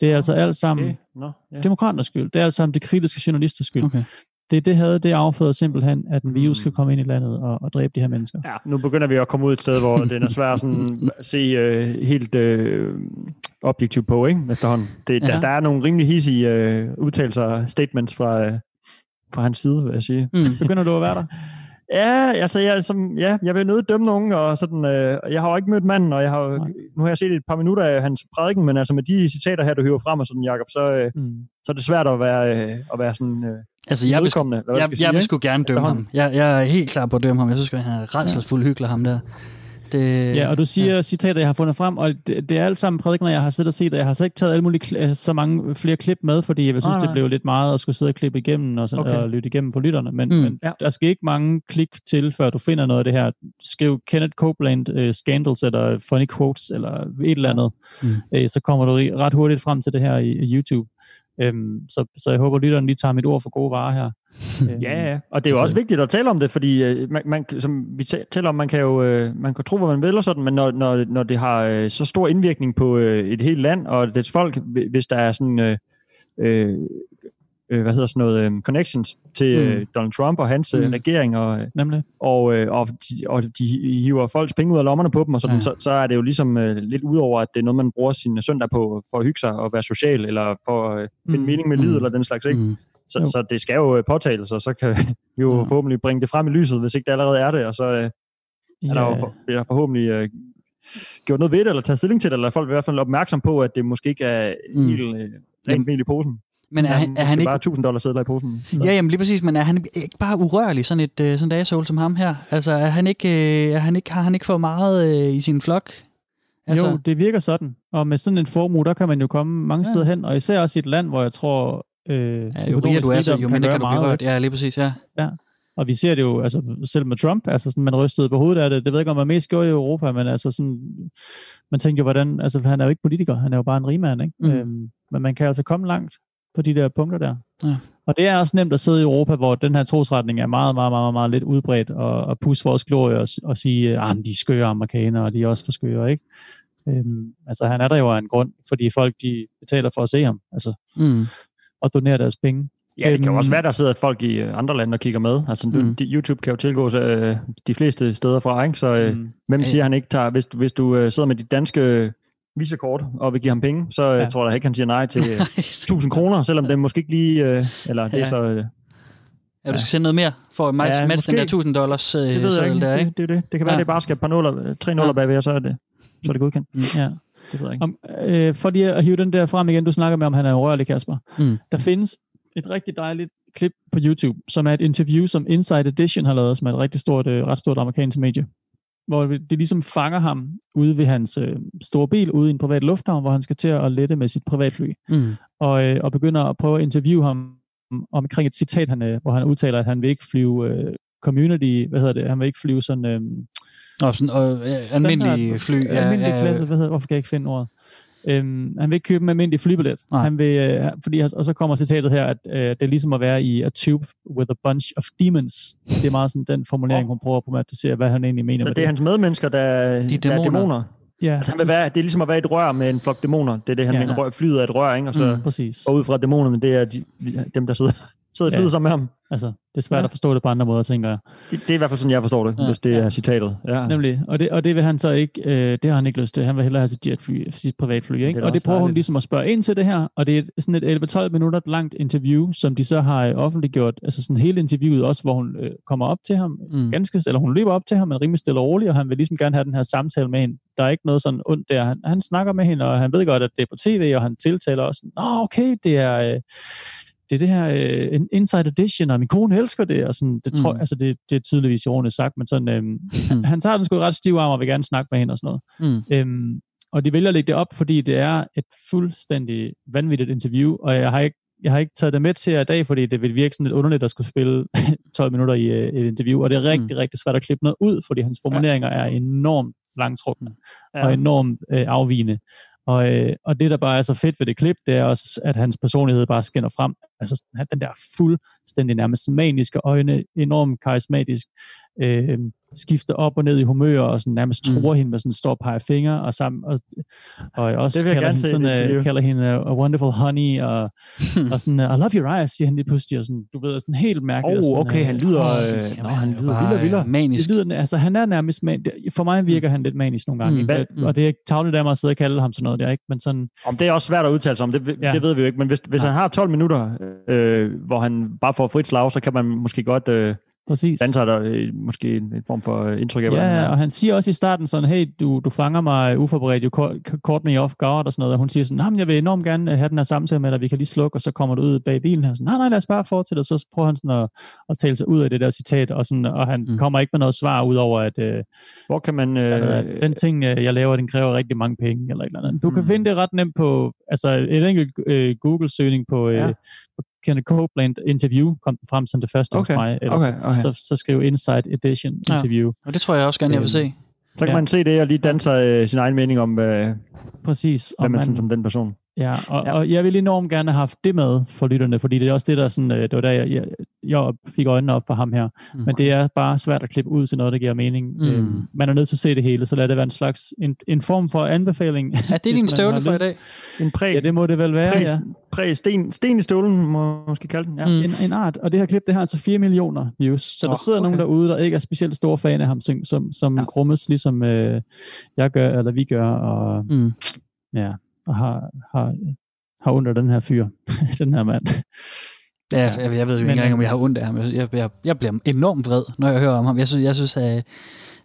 Speaker 3: Det er altså alt sammen
Speaker 4: Okay. Nå, ja.
Speaker 3: demokraternes skyld. Det er altså sammen de kritiske journalisters skyld.
Speaker 1: Okay.
Speaker 3: Det, det havde det afføder simpelthen, at en virus
Speaker 4: Mm.
Speaker 3: skal komme ind i landet og, og dræbe de her mennesker.
Speaker 4: Ja, nu begynder vi at komme ud et sted, hvor det er svært sådan at se uh, helt uh, objektivt på, ikke? Efterhånden. Det, ja. Der, der er nogle rimelig hissige uh, udtalelser, statements fra, uh, fra hans side, vil jeg sige.
Speaker 1: Mm.
Speaker 3: Begynder du at være der?
Speaker 4: Ja, altså jeg, som, ja, jeg vil nødt dømme nogen, og sådan, øh, jeg har jo ikke mødt manden, og jeg har,
Speaker 3: Nej.
Speaker 4: nu har jeg set et par minutter af hans prædiken, men altså med de citater her, du hiver frem, og sådan, Jacob, så, øh,
Speaker 3: Mm.
Speaker 4: så er det svært at være, øh, at være sådan øh,
Speaker 1: Altså, jeg vil, jeg, jeg
Speaker 4: sige,
Speaker 1: vil sgu gerne dømme ham. Jeg, jeg er helt klar på at dømme ham. Jeg synes, at han er redselsfuld hyggelig, ham der. Det,
Speaker 3: Ja, og du siger ja. citater, jeg har fundet frem, og det, det er alt sammen prædikener, jeg har siddet og set, og jeg har så ikke taget alle mulige, kli- så mange flere klip med, fordi jeg synes,
Speaker 4: Nej,
Speaker 3: det blev lidt meget at skulle sidde og klippe igennem og, sådan,
Speaker 4: Okay.
Speaker 3: og lytte igennem for lytterne. Men,
Speaker 1: Mm.
Speaker 3: men
Speaker 4: Ja.
Speaker 3: der skal ikke mange klik til, før du finder noget af det her. Skriv Kenneth Copeland uh, Scandals, eller Funny Quotes, eller et eller andet.
Speaker 1: Mm.
Speaker 3: Mm. så kommer du ret hurtigt frem til det her i, i YouTube. Um, så, så jeg håber, lytterne lige tager mit ord for gode varer her. Øhm,
Speaker 4: Ja, ja, og det er jo også vigtigt at tale om det, fordi øh, man, man, som vi ta- taler om, man kan jo øh, man kan tro, hvad man vil og sådan, men når, når, når det har øh, så stor indvirkning på øh, et helt land og dets folk, hvi- hvis der er sådan øh, øh, øh, hvad hedder sådan noget, øh, connections til øh,
Speaker 1: Mm.
Speaker 4: Donald Trump og hans øh,
Speaker 1: Mm.
Speaker 4: regering, og, øh,
Speaker 3: Nemlig.
Speaker 4: og, øh, og, de, og de hiver folks penge ud af lommerne på dem, og sådan,
Speaker 1: Ja.
Speaker 4: ja. så, så er det jo ligesom øh, lidt udover, at det er noget, man bruger sin søndag på for at hygge sig og være social, eller for at øh, finde
Speaker 3: Mm.
Speaker 4: mening med livet,
Speaker 1: Mm.
Speaker 4: eller den slags, ikke?
Speaker 1: Mm.
Speaker 4: Så,
Speaker 3: Jo.
Speaker 4: så det skal jo påtales, og så kan vi jo
Speaker 3: Ja.
Speaker 4: forhåbentlig bringe det frem i lyset, hvis ikke det allerede er det, og så øh, er der jo for, der forhåbentlig øh, gjort noget ved det, eller taget stilling til det, eller folk er i hvert fald opmærksom på, at det måske ikke er
Speaker 1: Mm.
Speaker 4: helt øh, rent mel i posen.
Speaker 1: Men er, han, er han ikke...
Speaker 4: bare 1000 dollars sædler i posen.
Speaker 1: Ja, jamen lige præcis, men er han ikke bare urørlig, sådan et øh, sådan et asshole som ham her? Altså, er han ikke, øh, er han ikke, har han ikke for meget øh, i sin flok?
Speaker 3: Altså, jo, det virker sådan. Og med sådan en formue, der kan man jo komme mange
Speaker 1: Ja.
Speaker 3: steder hen, og især også i et land, hvor jeg tror, øh,
Speaker 1: Ja, jo rigere du er, så jo mindre kan du
Speaker 3: gøre
Speaker 1: blive rørt. Ja, lige præcis, ja.
Speaker 3: Og vi ser det jo, altså selv med Trump, altså sådan, man rystede på hovedet af det. Det ved jeg ikke, om man mest gjorde i Europa, men altså sådan, man tænker jo, hvordan, altså han er jo ikke politiker, han er jo bare en rigmand, ikke?
Speaker 1: Mm.
Speaker 3: Øhm, men man kan altså komme langt på de der punkter der.
Speaker 1: Ja.
Speaker 3: Og det er også nemt at sidde i Europa, hvor den her trosretning er meget, meget, meget, meget lidt udbredt, og, og pusse vores glorie og, og sige, at de er skøre amerikanere, og de er også for skøre, ikke? Øhm, altså han er der jo af en grund, fordi folk de betaler for at se ham, altså,
Speaker 1: Mm.
Speaker 3: og donerer deres penge.
Speaker 4: Ja, det kan jo
Speaker 3: Øhm,
Speaker 4: også være, der sidder folk i andre lande og kigger med. Altså,
Speaker 1: Mm.
Speaker 4: YouTube kan jo tilgås øh, de fleste steder fra, ikke? Så øh,
Speaker 3: Mm.
Speaker 4: hvem siger, han ikke tager... Hvis, du- hvis du øh, sidder med dit danske visakort og vil give ham penge, så øh,
Speaker 3: Ja.
Speaker 4: tror jeg da ikke, han siger nej til øh, 1000 kroner, selvom det måske ikke lige... Øh, eller det
Speaker 1: Ja.
Speaker 4: er så... Øh,
Speaker 1: Ja, du skal sende noget mere for at matche,
Speaker 4: Ja,
Speaker 1: matche den der 1000 dollars øh,
Speaker 4: det ved jeg ikke.
Speaker 1: der, ikke?
Speaker 4: Det, det, det. det kan være,
Speaker 1: Ja.
Speaker 4: det bare skal et par nuller, øh, tre nuller
Speaker 1: Ja.
Speaker 4: bagved, og så er det, så er det godkendt.
Speaker 3: Ja.
Speaker 4: Det ved jeg ikke.
Speaker 3: Om, øh, for lige at hive den der frem igen, du snakker med, om han er urørlig, Kasper.
Speaker 1: Mm.
Speaker 3: Der findes et rigtig dejligt klip på YouTube, som er et interview, som Inside Edition har lavet, som er et rigtig stort, øh, ret stort amerikansk medie. Hvor det ligesom fanger ham ude ved hans øh, store bil, ude i en privat lufthavn, hvor han skal til at lette med sit privatfly.
Speaker 1: Mm.
Speaker 3: Og, øh, og begynder at prøve at interviewe ham omkring et citat, han, øh, hvor han udtaler, at han vil ikke flyve øh, community, hvad hedder det, han vil ikke flyve sådan... Øh,
Speaker 1: Og sådan, og, øh, almindelige fly.
Speaker 3: Ja, almindelig klasse, hvad hedder, hvorfor kan jeg ikke finde ordet? Øhm, han vil ikke købe en almindelig flybillet.
Speaker 1: Nej.
Speaker 3: Han vil, øh, fordi, og så kommer citatet her, at øh, det er ligesom at være i a tube with a bunch of demons. Det er meget sådan den formulering, hun prøver at problematisere, hvad han egentlig mener
Speaker 4: Så
Speaker 3: med
Speaker 4: det er hans medmennesker, der,
Speaker 1: De
Speaker 4: der er
Speaker 1: dæmoner.
Speaker 3: Ja,
Speaker 4: Altså, han vil være, det er ligesom at være i et rør med en flok dæmoner. Det er det, han
Speaker 3: Ja.
Speaker 4: ja. mener. Rør, flyet er et rør, ikke? Og, så,
Speaker 1: Mm.
Speaker 4: mm.
Speaker 3: præcis.
Speaker 4: og ud fra dæmonerne, det er de, de, dem, der sidder, sidder i
Speaker 3: Ja.
Speaker 4: flyet sammen med ham.
Speaker 3: Altså, det er svært
Speaker 4: Ja.
Speaker 3: at forstå det på andre måder, tænker jeg.
Speaker 4: Det, det er i hvert fald sådan, jeg forstår det,
Speaker 1: Ja.
Speaker 4: ja. hvis det
Speaker 3: Ja.
Speaker 4: er citatet. Ja.
Speaker 3: Nemlig, og det, og det vil han så ikke, øh, det har han ikke lyst til. Han vil hellere have sit jetfly, sit privatfly, ikke?
Speaker 4: Det
Speaker 3: og det prøver hun
Speaker 4: dejligt.
Speaker 3: ligesom at spørge ind til det her, og det er sådan et 11-12 minutter langt interview, som de så har øh, offentliggjort, altså sådan hele interviewet også, hvor hun øh, kommer op til ham,
Speaker 1: Mm.
Speaker 3: ganske, eller hun løber op til ham, men rimelig stille og roligt, og han vil ligesom gerne have den her samtale med hende. Der er ikke noget sådan ondt der. Han, han snakker med hende, og han ved godt, at det er på tv, og han tiltaler også, Nå, okay, det er... Øh, det er det her øh, en Inside Edition, og min kone elsker det, og sådan, det, tror,
Speaker 1: Mm.
Speaker 3: altså det, det er tydeligvis ironisk sagt, men sådan, øhm, han tager den sgu ret stiv arm og vil gerne snakke med hende og sådan noget.
Speaker 1: Mm.
Speaker 3: Øhm, og de vælger at lægge det op, fordi det er et fuldstændig vanvittigt interview, og jeg har ikke, jeg har ikke taget det med til jer i dag, fordi det vil virke sådan lidt underligt at skulle spille 12 minutter i øh, et interview, og det er rigtig, mm. rigtig svært at klippe noget ud, fordi hans formuleringer er enormt langtrukne ja. og enormt øh, afvigende. Og, øh, og det, der bare er så fedt ved det klip, det er også, at hans personlighed bare skinner frem. Altså han- den der fuldstændig nærmest maniske øjne, enormt karismatisk, øh, skifter op og ned i humør, og sådan nærmest
Speaker 1: Mm.
Speaker 3: tror mm. hende med sådan en stor pegefinger, og, sammen, og, og også
Speaker 4: Det jeg
Speaker 3: kalder
Speaker 4: gerne
Speaker 3: hende, sådan, uh, kalder hende a wonderful honey, og, og sådan, uh, I love your eyes, siger han lige pludselig, og sådan, du ved, sådan helt mærkeligt. og
Speaker 4: Åh,
Speaker 3: sådan,
Speaker 4: okay,
Speaker 3: øh,
Speaker 4: han lyder, øh, nå,
Speaker 3: men
Speaker 4: han
Speaker 3: er
Speaker 4: lyder vildere, vildere.
Speaker 3: øh,
Speaker 1: Manisk.
Speaker 3: Det lyder, altså, han er nærmest man, For mig virker han lidt manisk nogle gange.
Speaker 1: Mm.
Speaker 3: Mm.
Speaker 1: Mm.
Speaker 3: Og det er ikke tavligt af mig at sidde og kalde ham sådan noget der, ikke? Men sådan,
Speaker 4: Om det er også svært at udtale sig om, det,
Speaker 3: ja.
Speaker 4: det ved vi jo ikke. Men hvis, hvis
Speaker 3: Ja.
Speaker 4: han har 12 minutter, øh, hvor han bare får frit slag, så kan man måske godt øh,
Speaker 3: præcis.
Speaker 4: danse sig der øh, måske en, en form for øh, indtryk af, han
Speaker 3: Ja,
Speaker 4: er.
Speaker 3: og han siger også i starten sådan, hey, du, du fanger mig uforberedt, you caught, caught me off guard og sådan noget. Og hun siger sådan, "Nå, men jeg vil enormt gerne øh, have den her samtale med dig, vi kan lige slukke, og så kommer du ud bag bilen her. Sådan, nej, nej, lad os bare fortsætte. Og så prøver han sådan at, at tale sig ud af det der citat, og, sådan, og han
Speaker 1: Mm.
Speaker 3: mm. kommer ikke med noget svar, ud over at øh,
Speaker 4: Hvor kan man... Øh,
Speaker 3: øh, den ting, jeg laver, den kræver rigtig mange penge, eller et eller andet. Du kan
Speaker 4: Mm.
Speaker 3: finde det ret nemt på, altså et enkelt øh, Google-søgning på, øh,
Speaker 4: Ja.
Speaker 3: på Kenneth Copeland interview, kom den frem som det første
Speaker 4: Okay,
Speaker 3: hos mig, eller
Speaker 4: okay,
Speaker 3: så,
Speaker 4: okay.
Speaker 3: så, så skriv Inside Edition
Speaker 1: Ja.
Speaker 3: interview.
Speaker 1: Og det tror jeg også gerne, jeg vil se.
Speaker 4: så kan
Speaker 3: ja.
Speaker 4: man se det og lige danse øh, sin egen mening om, hvad,
Speaker 3: Præcis.
Speaker 4: hvad man
Speaker 3: man,
Speaker 4: synes om den person.
Speaker 3: Ja, og,
Speaker 4: Ja.
Speaker 3: ja. og jeg vil enormt gerne have haft det med for lytterne, fordi det er også det, der sådan, øh, det var der, jeg, jeg, jeg fik øjnene op for ham her.
Speaker 1: Mm.
Speaker 3: Men det er bare svært at klippe ud til noget, der giver mening.
Speaker 1: Mm.
Speaker 3: Øhm, man er nødt til at se det hele, så lad det være en slags en, en form for anbefaling.
Speaker 1: Er det din støvle for i dag?
Speaker 4: En præ,
Speaker 3: Ja, det må det vel være,
Speaker 4: præ,
Speaker 3: ja.
Speaker 4: præ sten, sten i støvlen, må man måske kalde den. Ja.
Speaker 1: Mm.
Speaker 3: En, en art, og det her klip, det har altså 4 millioner views. Så der
Speaker 1: Åh,
Speaker 3: sidder
Speaker 4: okay.
Speaker 3: nogen derude, der ikke er specielt store fan af ham, som, som, som
Speaker 1: Ja.
Speaker 3: ja. grummes, ligesom øh, jeg gør, eller vi gør, og,
Speaker 1: Mm.
Speaker 3: ja, og har, har, har under den her fyr, den her mand.
Speaker 1: Ja, jeg, jeg ved jo ikke
Speaker 3: Men,
Speaker 1: engang,
Speaker 3: øh,
Speaker 1: om jeg har ondt af ham. Jeg, jeg, jeg, bliver enormt vred, når jeg hører om ham. Jeg synes, jeg synes at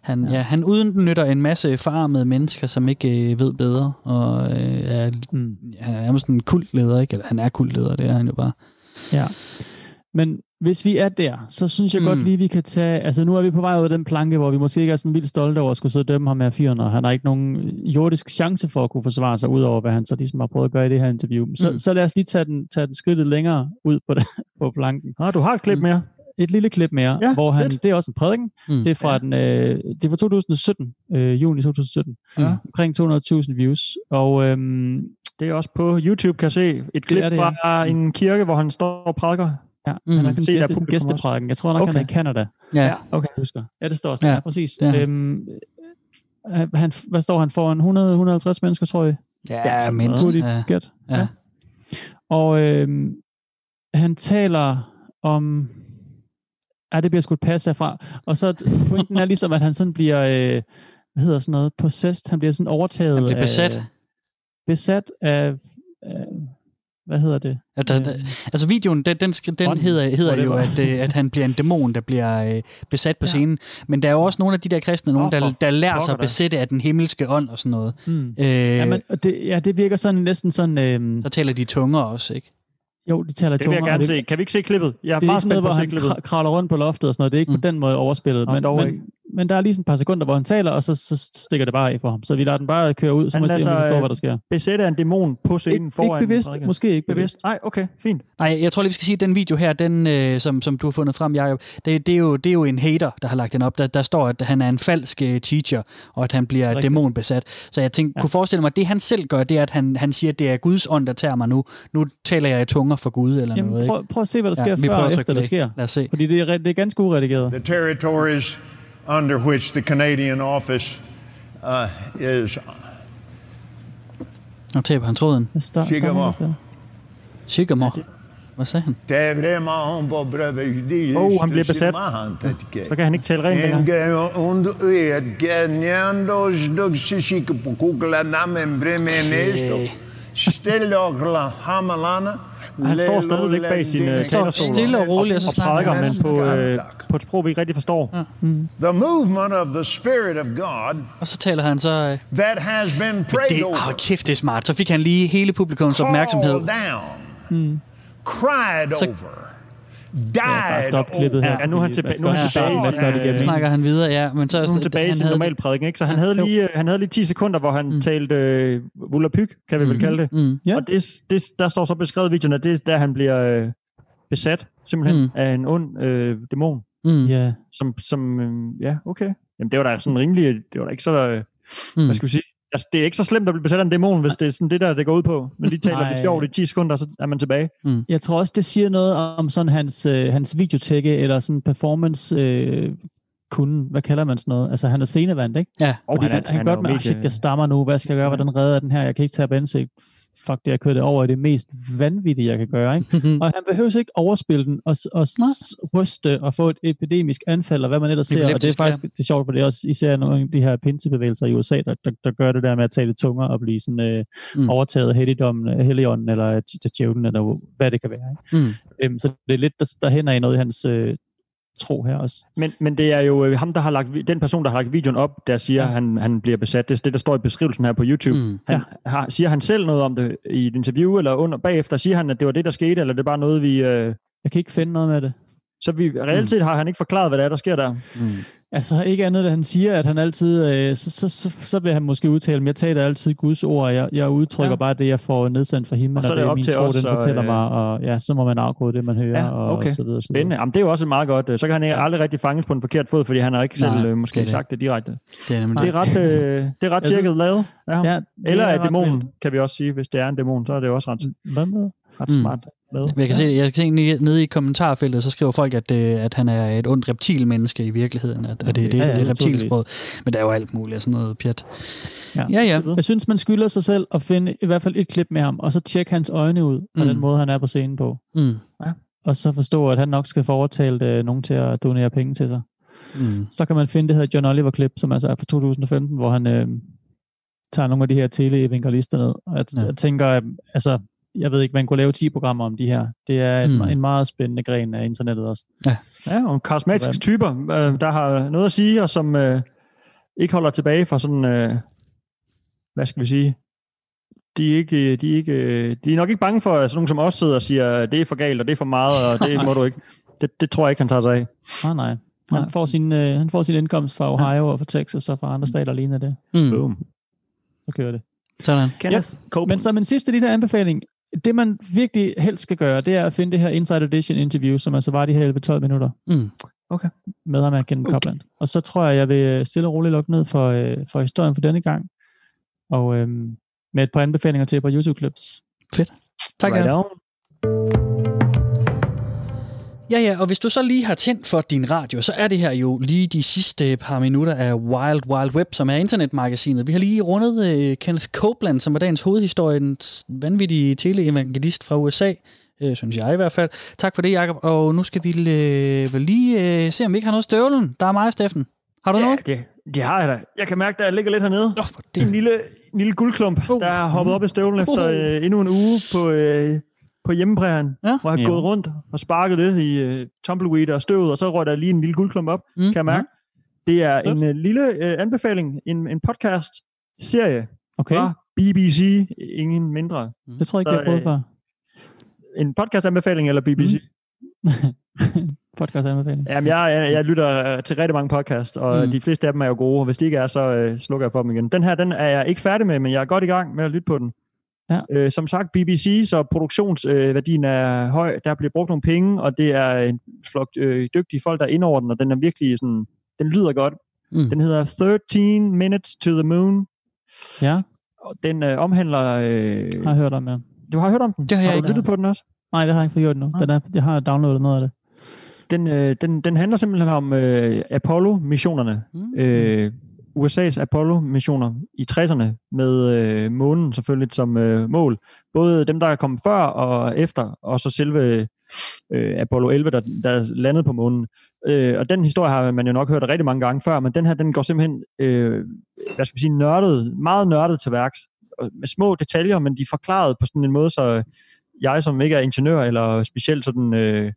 Speaker 1: han, ja.
Speaker 3: Ja.
Speaker 1: Ja, han udnytter en masse farmede mennesker, som ikke øh, ved bedre, og øh, er,
Speaker 3: Mm.
Speaker 1: han er nærmest en kultleder, ikke? Eller han er kultleder, det er han jo bare.
Speaker 3: Ja. Men hvis vi er der, så synes jeg mm. Godt lige, vi kan tage... Altså nu er vi på vej ud af den planke, hvor vi måske ikke er sådan vildt stolte over at skulle sidde og dømme ham her fyren, og han har ikke nogen jordisk chance for at kunne forsvare sig, ud over hvad han så ligesom har prøvet at gøre i det her interview. Så,
Speaker 1: Mm.
Speaker 3: så lad os lige tage den, tage den skridtet længere ud på, det, på planken.
Speaker 4: Ah, du har et klip
Speaker 1: Mm.
Speaker 4: mere.
Speaker 3: Et lille klip mere,
Speaker 4: Ja,
Speaker 3: hvor han...
Speaker 4: fedt.
Speaker 3: Det er også en prædiken.
Speaker 1: Mm.
Speaker 3: Det er fra,
Speaker 4: Ja.
Speaker 3: ja. den, øh, det er fra 2017, øh, juni 2017.
Speaker 1: Ja.
Speaker 3: Omkring 200.000 views. Og øhm,
Speaker 4: Det er også på YouTube, kan jeg se. Et klip
Speaker 3: er det,
Speaker 4: fra en kirke, hvor han står og prædiker.
Speaker 3: Ja,
Speaker 1: Mm.
Speaker 3: han er sådan gæste, gæsteprædiken. Jeg tror nok, okay. han er i Canada.
Speaker 1: Ja.
Speaker 3: Okay, jeg husker. Ja, det står også.
Speaker 1: Ja,
Speaker 3: Ja, præcis.
Speaker 1: han.
Speaker 3: Øhm, øh, han, hvad står han for? 100, 150 mennesker, tror jeg.
Speaker 1: Ja,
Speaker 3: sådan
Speaker 1: mindst. Ja.
Speaker 3: Gæt.
Speaker 1: Ja.
Speaker 3: Og øhm, han taler om... Ja, det bliver sgu et pas herfra. Og så pointen er ligesom, at han sådan bliver... Øh, hvad hedder sådan noget? Possessed. Han bliver sådan overtaget
Speaker 1: Han bliver besat.
Speaker 3: Af, besat af... af hvad hedder det?
Speaker 1: At der, der, altså videoen, den, den, den
Speaker 3: Ånden,
Speaker 1: hedder, hedder jo, at, øh, at han bliver en dæmon, der bliver øh, besat på
Speaker 3: Ja.
Speaker 1: scenen. Men der er jo også nogle af de der kristne, nogen, der, der lærer sig at besætte af den himmelske ånd og sådan noget.
Speaker 3: Hmm.
Speaker 1: Øh,
Speaker 3: Ja, men, og det, ja, det virker sådan næsten sådan... Øh,
Speaker 1: så taler de tunger også, ikke?
Speaker 3: jo, de taler
Speaker 4: Det vil jeg gerne
Speaker 3: det,
Speaker 4: se. Kan vi ikke se klippet? Jeg er
Speaker 3: Det er
Speaker 4: meget
Speaker 3: ikke sådan noget, hvor han
Speaker 4: klippet.
Speaker 3: kravler rundt på loftet og sådan noget. Det er ikke mm.
Speaker 1: Mm.
Speaker 3: på den måde overspillet.
Speaker 4: Nå,
Speaker 3: Men,
Speaker 4: dog
Speaker 3: men,
Speaker 4: ikke.
Speaker 3: Men der er lige sådan et par sekunder, hvor han taler, og så, så stikker det bare af for ham. Så vi lader den bare køre ud, så
Speaker 4: Han
Speaker 3: må vi se, om vi forstår,
Speaker 4: øh,
Speaker 3: hvad der sker.
Speaker 4: Besætte af en dæmon på scenen
Speaker 3: Ikke,
Speaker 4: foran.
Speaker 3: ikke bevidst,
Speaker 4: prædikeren.
Speaker 3: måske ikke bevidst.
Speaker 4: Nej, okay, fint.
Speaker 1: Nej, jeg tror lige, vi skal sige, at den video her, den, øh, som, som du har fundet frem, Jacob, det, det, er jo, det er jo en hater, der har lagt den op. Der, der står, at han er en falsk øh, teacher, og at han bliver
Speaker 3: Rigtigt.
Speaker 1: dæmonbesat. Så jeg tænkte,
Speaker 3: Ja.
Speaker 1: kunne forestille mig, at det han selv gør, det er, at han, han siger, at det er Guds ånd, der tager mig nu. Nu taler jeg i tunger for Gud, eller noget.
Speaker 3: Jamen,
Speaker 1: Ikke?
Speaker 3: prøv, prøv at se, hvad der sker
Speaker 1: vi
Speaker 3: før og efter,
Speaker 1: play.
Speaker 3: sker.
Speaker 1: Lad os se.
Speaker 3: Fordi det er, det er ganske uredigeret.
Speaker 2: The territories under which the Canadian office uh, is
Speaker 1: Nu taber han tråden. Sygamor. Hvad sagde han?
Speaker 4: Åh, han bliver besat. Så kan han ikke tale rent længere.
Speaker 2: En
Speaker 4: Han står stadigvæk bag sin uh,
Speaker 1: står stille og roligt, og så
Speaker 4: og
Speaker 1: snakker
Speaker 4: prædiker, men på, øh, på et sprog, vi ikke rigtig forstår.
Speaker 2: The movement of the Spirit of God
Speaker 1: Og så taler han så... Øh,
Speaker 2: that has been prayed
Speaker 1: det,
Speaker 2: over.
Speaker 1: åh, kæft, det er smart. Så fik han lige hele publikums opmærksomhed.
Speaker 2: Down. Cried
Speaker 1: Så-
Speaker 2: over.
Speaker 3: Ja, stop klippet her.
Speaker 4: Ja, nu er han tilbage- nu er han tilbage
Speaker 3: giver
Speaker 1: Så
Speaker 3: mening.
Speaker 1: snakker han videre, ja. Men så,
Speaker 4: Nu er han tilbage i sin normale prædiken, ikke? Så han havde, lige, øh, han havde lige 10 sekunder, hvor han mm. talte øh, Volapyk, kan vi vel kalde det.
Speaker 1: Mm.
Speaker 3: Ja.
Speaker 4: Og det, det, der står så beskrevet i videoen, at det er der, han bliver øh, besat, simpelthen,
Speaker 1: Mm.
Speaker 4: mm. af en ond øh, dæmon.
Speaker 1: Mm.
Speaker 3: Ja,
Speaker 4: Som, som øh, ja, okay. Jamen, det var da sådan rimelig, det var da ikke så, øh,
Speaker 1: Mm.
Speaker 4: hvad skal vi sige, det er ikke så slemt at blive besat af en dæmon, hvis det er sådan det der, det går ud på. Men lige taler lidt sjovt i 10 sekunder, så er man tilbage.
Speaker 3: Jeg tror også, det siger noget om sådan hans, øh, hans videotække, eller sådan performance øh, kunden. Hvad kalder man sådan noget? Altså, han er scenevandt, ikke?
Speaker 1: Ja.
Speaker 4: Og
Speaker 3: Fordi han, han,
Speaker 4: er
Speaker 3: han godt med,
Speaker 4: medie-
Speaker 3: shit, jeg stammer nu, hvad skal jeg gøre, hvordan redder jeg den her? Jeg kan ikke tage ansigt. Fuck det, jeg kører det over i det mest vanvittige, jeg kan gøre, ikke? og han behøver ikke overspille den og, og ryste og få et epidemisk anfald, og hvad man ellers ser. Og det er faktisk det er sjovt, for det er også især nogle af de her pinsebevægelser i USA, der, der, der gør det der med at tale tunger og blive sådan øh,
Speaker 1: Mm.
Speaker 3: overtaget af helligdommen, helligånden, eller til djævlen, eller hvad det kan være. Ikke?
Speaker 1: Mm.
Speaker 3: Øhm, så det er lidt, der, der hænder i noget i hans øh, tro her også.
Speaker 4: Men, men det er jo øh, ham, der har lagt, den person, der har lagt videoen op, der siger,
Speaker 3: Ja.
Speaker 4: at han, han bliver besat. Det er det, der står i beskrivelsen her på YouTube.
Speaker 1: Mm.
Speaker 4: Han, har, siger han selv noget om det i et interview, eller under bagefter? Siger han, at det var det, der skete, eller det er bare noget, vi... Øh,
Speaker 3: Jeg kan ikke finde noget med det.
Speaker 4: Så vi, reelt set har han ikke forklaret, hvad der er, der sker der.
Speaker 1: Mm.
Speaker 3: Altså ikke andet, at han siger, at han altid, øh, så, så, så, så vil han måske udtale, men jeg taler altid Guds ord, og jeg, jeg udtrykker
Speaker 4: Ja.
Speaker 3: bare det, jeg får nedsendt fra himlen,
Speaker 4: Og
Speaker 3: og,
Speaker 4: så er
Speaker 3: og
Speaker 4: det
Speaker 3: det er
Speaker 4: op
Speaker 3: min
Speaker 4: til
Speaker 3: tro,
Speaker 4: os
Speaker 3: den fortæller
Speaker 4: øh,
Speaker 3: mig, og ja, så må man afkode det, man hører,
Speaker 4: Ja,
Speaker 3: og,
Speaker 4: okay.
Speaker 3: og så videre. Så videre.
Speaker 4: Jamen, det er jo også meget godt. Så kan han aldrig rigtig fanges på en forkert fod, fordi han har ikke selv øh, måske
Speaker 1: det det.
Speaker 4: sagt det direkte.
Speaker 1: Det er
Speaker 4: Det er ret, øh, det er ret
Speaker 3: synes-
Speaker 4: lavet. Ja.
Speaker 3: Ja, det
Speaker 4: Eller
Speaker 3: er
Speaker 4: er
Speaker 3: ret
Speaker 4: dæmonen, kan vi også sige. Hvis det er en dæmon, så er det også ret,
Speaker 3: Hvad med?
Speaker 4: ret
Speaker 1: Mm.
Speaker 4: smart. Med.
Speaker 1: Jeg kan, se, jeg kan se nede i kommentarfeltet, så skriver folk, at, øh, at han er et ondt reptilmenneske i virkeligheden, at, at det er det,
Speaker 3: Ja,
Speaker 1: ja,
Speaker 3: ja,
Speaker 1: det er reptilsprog. Men der er jo alt muligt af sådan noget pjat.
Speaker 3: Ja.
Speaker 1: Ja, ja.
Speaker 3: Jeg synes, man skylder sig selv at finde i hvert fald et klip med ham, og så tjekke hans øjne ud, og
Speaker 1: Mm.
Speaker 3: den måde, han er på scenen på.
Speaker 1: Mm.
Speaker 3: Og så forstå, at han nok skal få overtalt øh, nogen til at donere penge til sig.
Speaker 1: Mm.
Speaker 3: Så kan man finde det her John Oliver-klip, som altså er fra 2015, hvor han øh, tager nogle af de her teleevangelister ned. Og jeg,
Speaker 1: Ja.
Speaker 3: ja. tænker, altså, jeg ved ikke, man kunne lave 10 programmer om de her. Det er en,
Speaker 1: Mm.
Speaker 3: en meget spændende gren af internettet også.
Speaker 4: Ja, og karismatiske typer, øh, der har noget at sige, og som øh, ikke holder tilbage fra sådan, øh, hvad skal vi sige, de er, ikke, de, er ikke, de er nok ikke bange for, at sådan nogen som os sidder og siger, det er for galt, og det er for meget, og det må du ikke. Det, det tror jeg ikke, han tager sig af.
Speaker 3: Nej, nej.
Speaker 4: Nej.
Speaker 3: Han får, sin, øh, han får sin indkomst fra Ohio og fra Texas og fra andre stater lignende det.
Speaker 1: Mm.
Speaker 4: Boom.
Speaker 3: Så kører det.
Speaker 1: Sådan.
Speaker 4: Kenneth Copeland.
Speaker 3: Men som en sidste lille anbefaling, det man virkelig helst skal gøre, det er at finde det her Inside Edition interview, som altså var de her 11-12 minutter
Speaker 1: Mm.
Speaker 3: med ham af Kenneth
Speaker 1: Okay.
Speaker 3: Copeland. Og så tror jeg, jeg vil stille og roligt lukke ned for, øh, for historien for denne gang. Og øhm, med et par anbefalinger til et par YouTube-clips.
Speaker 1: Tak,
Speaker 4: right
Speaker 1: ja. Ja, og hvis du så lige har tændt for din radio, så er det her jo lige de sidste par minutter af Wild Wild Web, som er internetmagasinet. Vi har lige rundet øh, Kenneth Copeland, som var dagens hovedhistorie, en vanvittig teleevangelist fra USA, øh, synes jeg i hvert fald. Tak for det, Jacob. Og nu skal vi øh, vel lige øh, se, om vi ikke har noget støvlen. Der er mig, Steffen. Har du
Speaker 4: Ja,
Speaker 1: noget?
Speaker 4: det, det har jeg da. Jeg kan mærke, at jeg ligger lidt hernede.
Speaker 1: Nå, for
Speaker 4: En
Speaker 1: det.
Speaker 4: lille, en lille guldklump,
Speaker 1: Uh.
Speaker 4: der er hoppet op i støvlen efter øh, endnu en uge på, øh, på hjemmeprægen,
Speaker 1: Ja.
Speaker 4: hvor jeg har
Speaker 3: Ja.
Speaker 4: gået rundt og sparket det i øh, tumbleweed og støvet, og så røg der lige en lille guldklump op,
Speaker 1: Mm.
Speaker 4: kan jeg mærke. Det er
Speaker 3: Flot.
Speaker 4: en øh, lille øh, anbefaling, en, en podcast-serie
Speaker 3: Okay,
Speaker 4: fra BBC, ingen mindre.
Speaker 3: det tror jeg ikke, jeg har prøvet før.
Speaker 4: En podcast-anbefaling eller BBC?
Speaker 3: Mm. Podcast anbefaling.
Speaker 4: Jamen, jeg, jeg, jeg lytter til rigtig mange podcasts, og
Speaker 1: Mm.
Speaker 4: mm. de fleste af dem er jo gode, og hvis de ikke er, så øh, slukker jeg for dem igen. Den her, den er jeg ikke færdig med, men jeg er godt i gang med at lytte på den.
Speaker 3: Ja.
Speaker 4: Øh, som sagt, BBC, så produktionsværdien øh, er høj. Der bliver brugt nogle penge, og det er en flok øh, dygtige folk, der er inde over den, og den er virkelig sådan, den lyder godt.
Speaker 1: Mm.
Speaker 4: Den hedder 13 Minutes to the Moon,
Speaker 3: Ja,
Speaker 4: og den øh, omhandler... Øh,
Speaker 3: har jeg hørt om, ja.
Speaker 4: du har hørt om den?
Speaker 1: Det har jeg
Speaker 4: har du
Speaker 1: ikke.
Speaker 4: lyttet på den også?
Speaker 3: Nej, det har jeg ikke fået gjort nu. Den er, jeg har downloadet noget af det.
Speaker 4: Den, øh, den, den handler simpelthen om øh, Apollo-missionerne.
Speaker 1: Mm.
Speaker 4: øh, USA's Apollo-missioner i 60'erne med øh, månen selvfølgelig som øh, mål. Både dem, der er kommet før og efter, og så selve øh, Apollo 11, der, der landede på månen. Øh, og den historie har man jo nok hørt rigtig mange gange før, men den her, den går simpelthen, øh, hvad skal vi sige, nørdet, meget nørdet til værks. Med små detaljer, men de er forklaret på sådan en måde, så jeg, som ikke er ingeniør eller specielt sådan... Øh,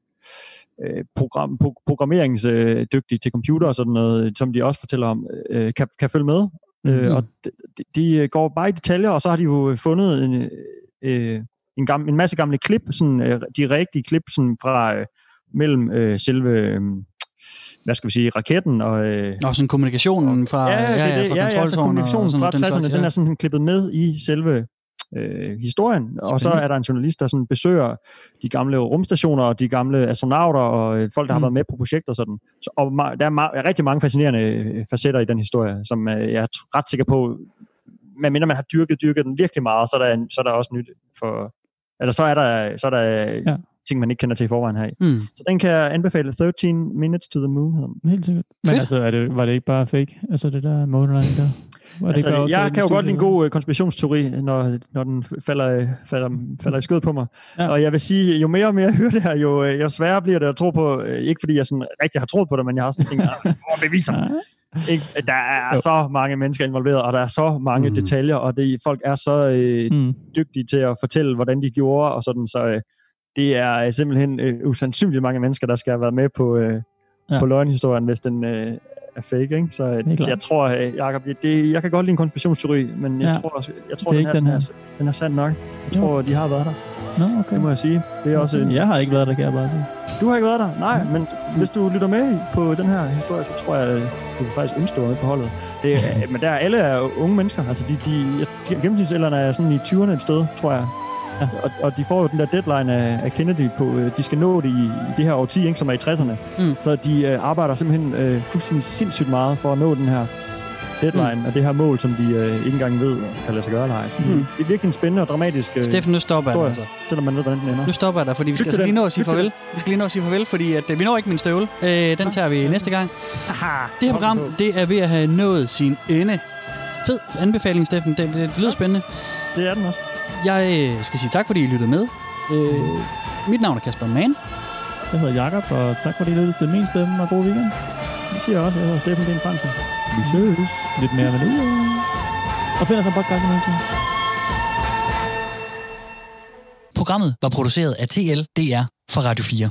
Speaker 4: program, pro, programmeringsdygtig til computer og sådan noget, som de også fortæller om, øh, kan, kan følge med. Mm. Øh, og de, de- går bare i detaljer, og så har de jo fundet en, øh, en, gamle, en masse gamle klip, sådan, øh, de rigtige klip sådan fra øh, mellem øh, selve, øh, hvad skal vi sige, raketten og... Øh,
Speaker 1: Og sådan kommunikationen fra,
Speaker 4: ja, ja, det, det.
Speaker 1: fra
Speaker 4: ja, ja, så
Speaker 1: kontroltårnet og
Speaker 4: kommunikationen
Speaker 1: sådan
Speaker 4: fra
Speaker 1: noget, den
Speaker 4: 60'erne,
Speaker 1: slags,
Speaker 4: den
Speaker 1: ja.
Speaker 4: er sådan klippet med i selve øh, historien, og så er der en journalist, der sådan besøger de gamle rumstationer og de gamle astronauter og øh, folk, der har
Speaker 3: Mm.
Speaker 4: været med på projekter og sådan. Så, og ma- der er ma- rigtig mange fascinerende øh, facetter i den historie, som øh, jeg er ret sikker på, medmindre man har dyrket, dyrket den virkelig meget, så er der, en, så er der også nyt for... Eller så er der, så er der
Speaker 3: Ja.
Speaker 4: ting, man ikke kender til i forvejen her.
Speaker 1: Mm.
Speaker 4: Så den kan jeg anbefale. 13 Minutes to the Moon.
Speaker 3: Helt sikkert. Men
Speaker 1: Fedt.
Speaker 3: altså, er det, var det ikke bare fake? Altså det der månelanding der? Var det
Speaker 4: Altså,
Speaker 3: ikke bare
Speaker 4: jeg kan jo godt lide en god øh, konspirationsteori, når, når den falder, falder, falder i skød på mig.
Speaker 3: Ja.
Speaker 4: Og jeg vil sige, jo mere og mere jeg hører det her, jo, øh, jo sværere bliver det at tro på. Øh, Ikke fordi jeg sådan rigtig har troet på det, men jeg har sådan tænkt, "Ah, hvor beviser
Speaker 3: Ja.
Speaker 4: ikke? Der er
Speaker 3: Jo.
Speaker 4: så mange mennesker involveret, og der er så mange
Speaker 1: Mm.
Speaker 4: detaljer, og det, folk er så øh,
Speaker 3: Mm.
Speaker 4: dygtige til at fortælle, hvordan de gjorde, og sådan, så øh, det er øh, simpelthen øh, usandsynligt mange mennesker, der skal have været med på, øh,
Speaker 3: ja.
Speaker 4: på løgnhistorien, hvis den øh, er fake, ikke? Så øh, jeg tror, øh, Jacob, det, jeg kan godt lide en konspirationsteori, men jeg
Speaker 3: Ja.
Speaker 4: tror, jeg tror
Speaker 3: Det er
Speaker 4: den, her,
Speaker 3: den her.
Speaker 4: er, den er sand nok. Jeg
Speaker 3: Jo.
Speaker 4: tror, de har været der.
Speaker 3: Nå, okay.
Speaker 4: Det må jeg sige. Det er også, en-
Speaker 3: Jeg har ikke været der, kan jeg bare sige.
Speaker 4: du har ikke været der? Nej, men hvis du lytter med på den her historie, så tror jeg, du vil faktisk var med på holdet. Det, er- men der er alle er unge mennesker. Altså, de, de, de gennemsnitsalderen er sådan i 20'erne et sted, tror jeg.
Speaker 3: Ja.
Speaker 4: Og, og de får jo den der deadline af, af Kennedy på, øh, de skal nå det i, i det her årti, ikke, som er i 60'erne.
Speaker 1: Mm.
Speaker 4: Så de øh, arbejder simpelthen øh, fuldstændig sindssygt meget for at nå den her deadline, mm. og det her mål, som de øh, ikke engang ved, kan lade sig gøre eller ej.
Speaker 1: Mm.
Speaker 4: Det er virkelig en spændende og dramatisk øh,
Speaker 1: Steffen, nu stopper jeg dig,
Speaker 4: historie,
Speaker 1: altså.
Speaker 4: selvom man ved, hvordan den ender.
Speaker 1: Nu stopper jeg dig, fordi vi skal altså lige nå at sige
Speaker 4: Lyt
Speaker 1: farvel. Vi skal lige nå at sige farvel, fordi at, øh, vi når ikke min støvle. Øh, den tager vi næste gang.
Speaker 4: Aha,
Speaker 1: Det her program, det er ved at have nået sin ende. Fed anbefaling, Steffen. Det, det, det lyder spændende.
Speaker 4: Det er den også.
Speaker 1: Jeg øh, skal sige tak, fordi I lyttede med. Øh, mit navn er Kasper Mann.
Speaker 3: Jeg hedder Jakob, og tak fordi I lyttede til min stemme, og god weekend.
Speaker 4: Det siger jeg også. Jeg hedder Steffen Den Fransen.
Speaker 3: Vi ses. Lidt mere med det. Og find os en podcast i mellemtiden.
Speaker 1: Programmet var produceret af TLDR for Radio 4.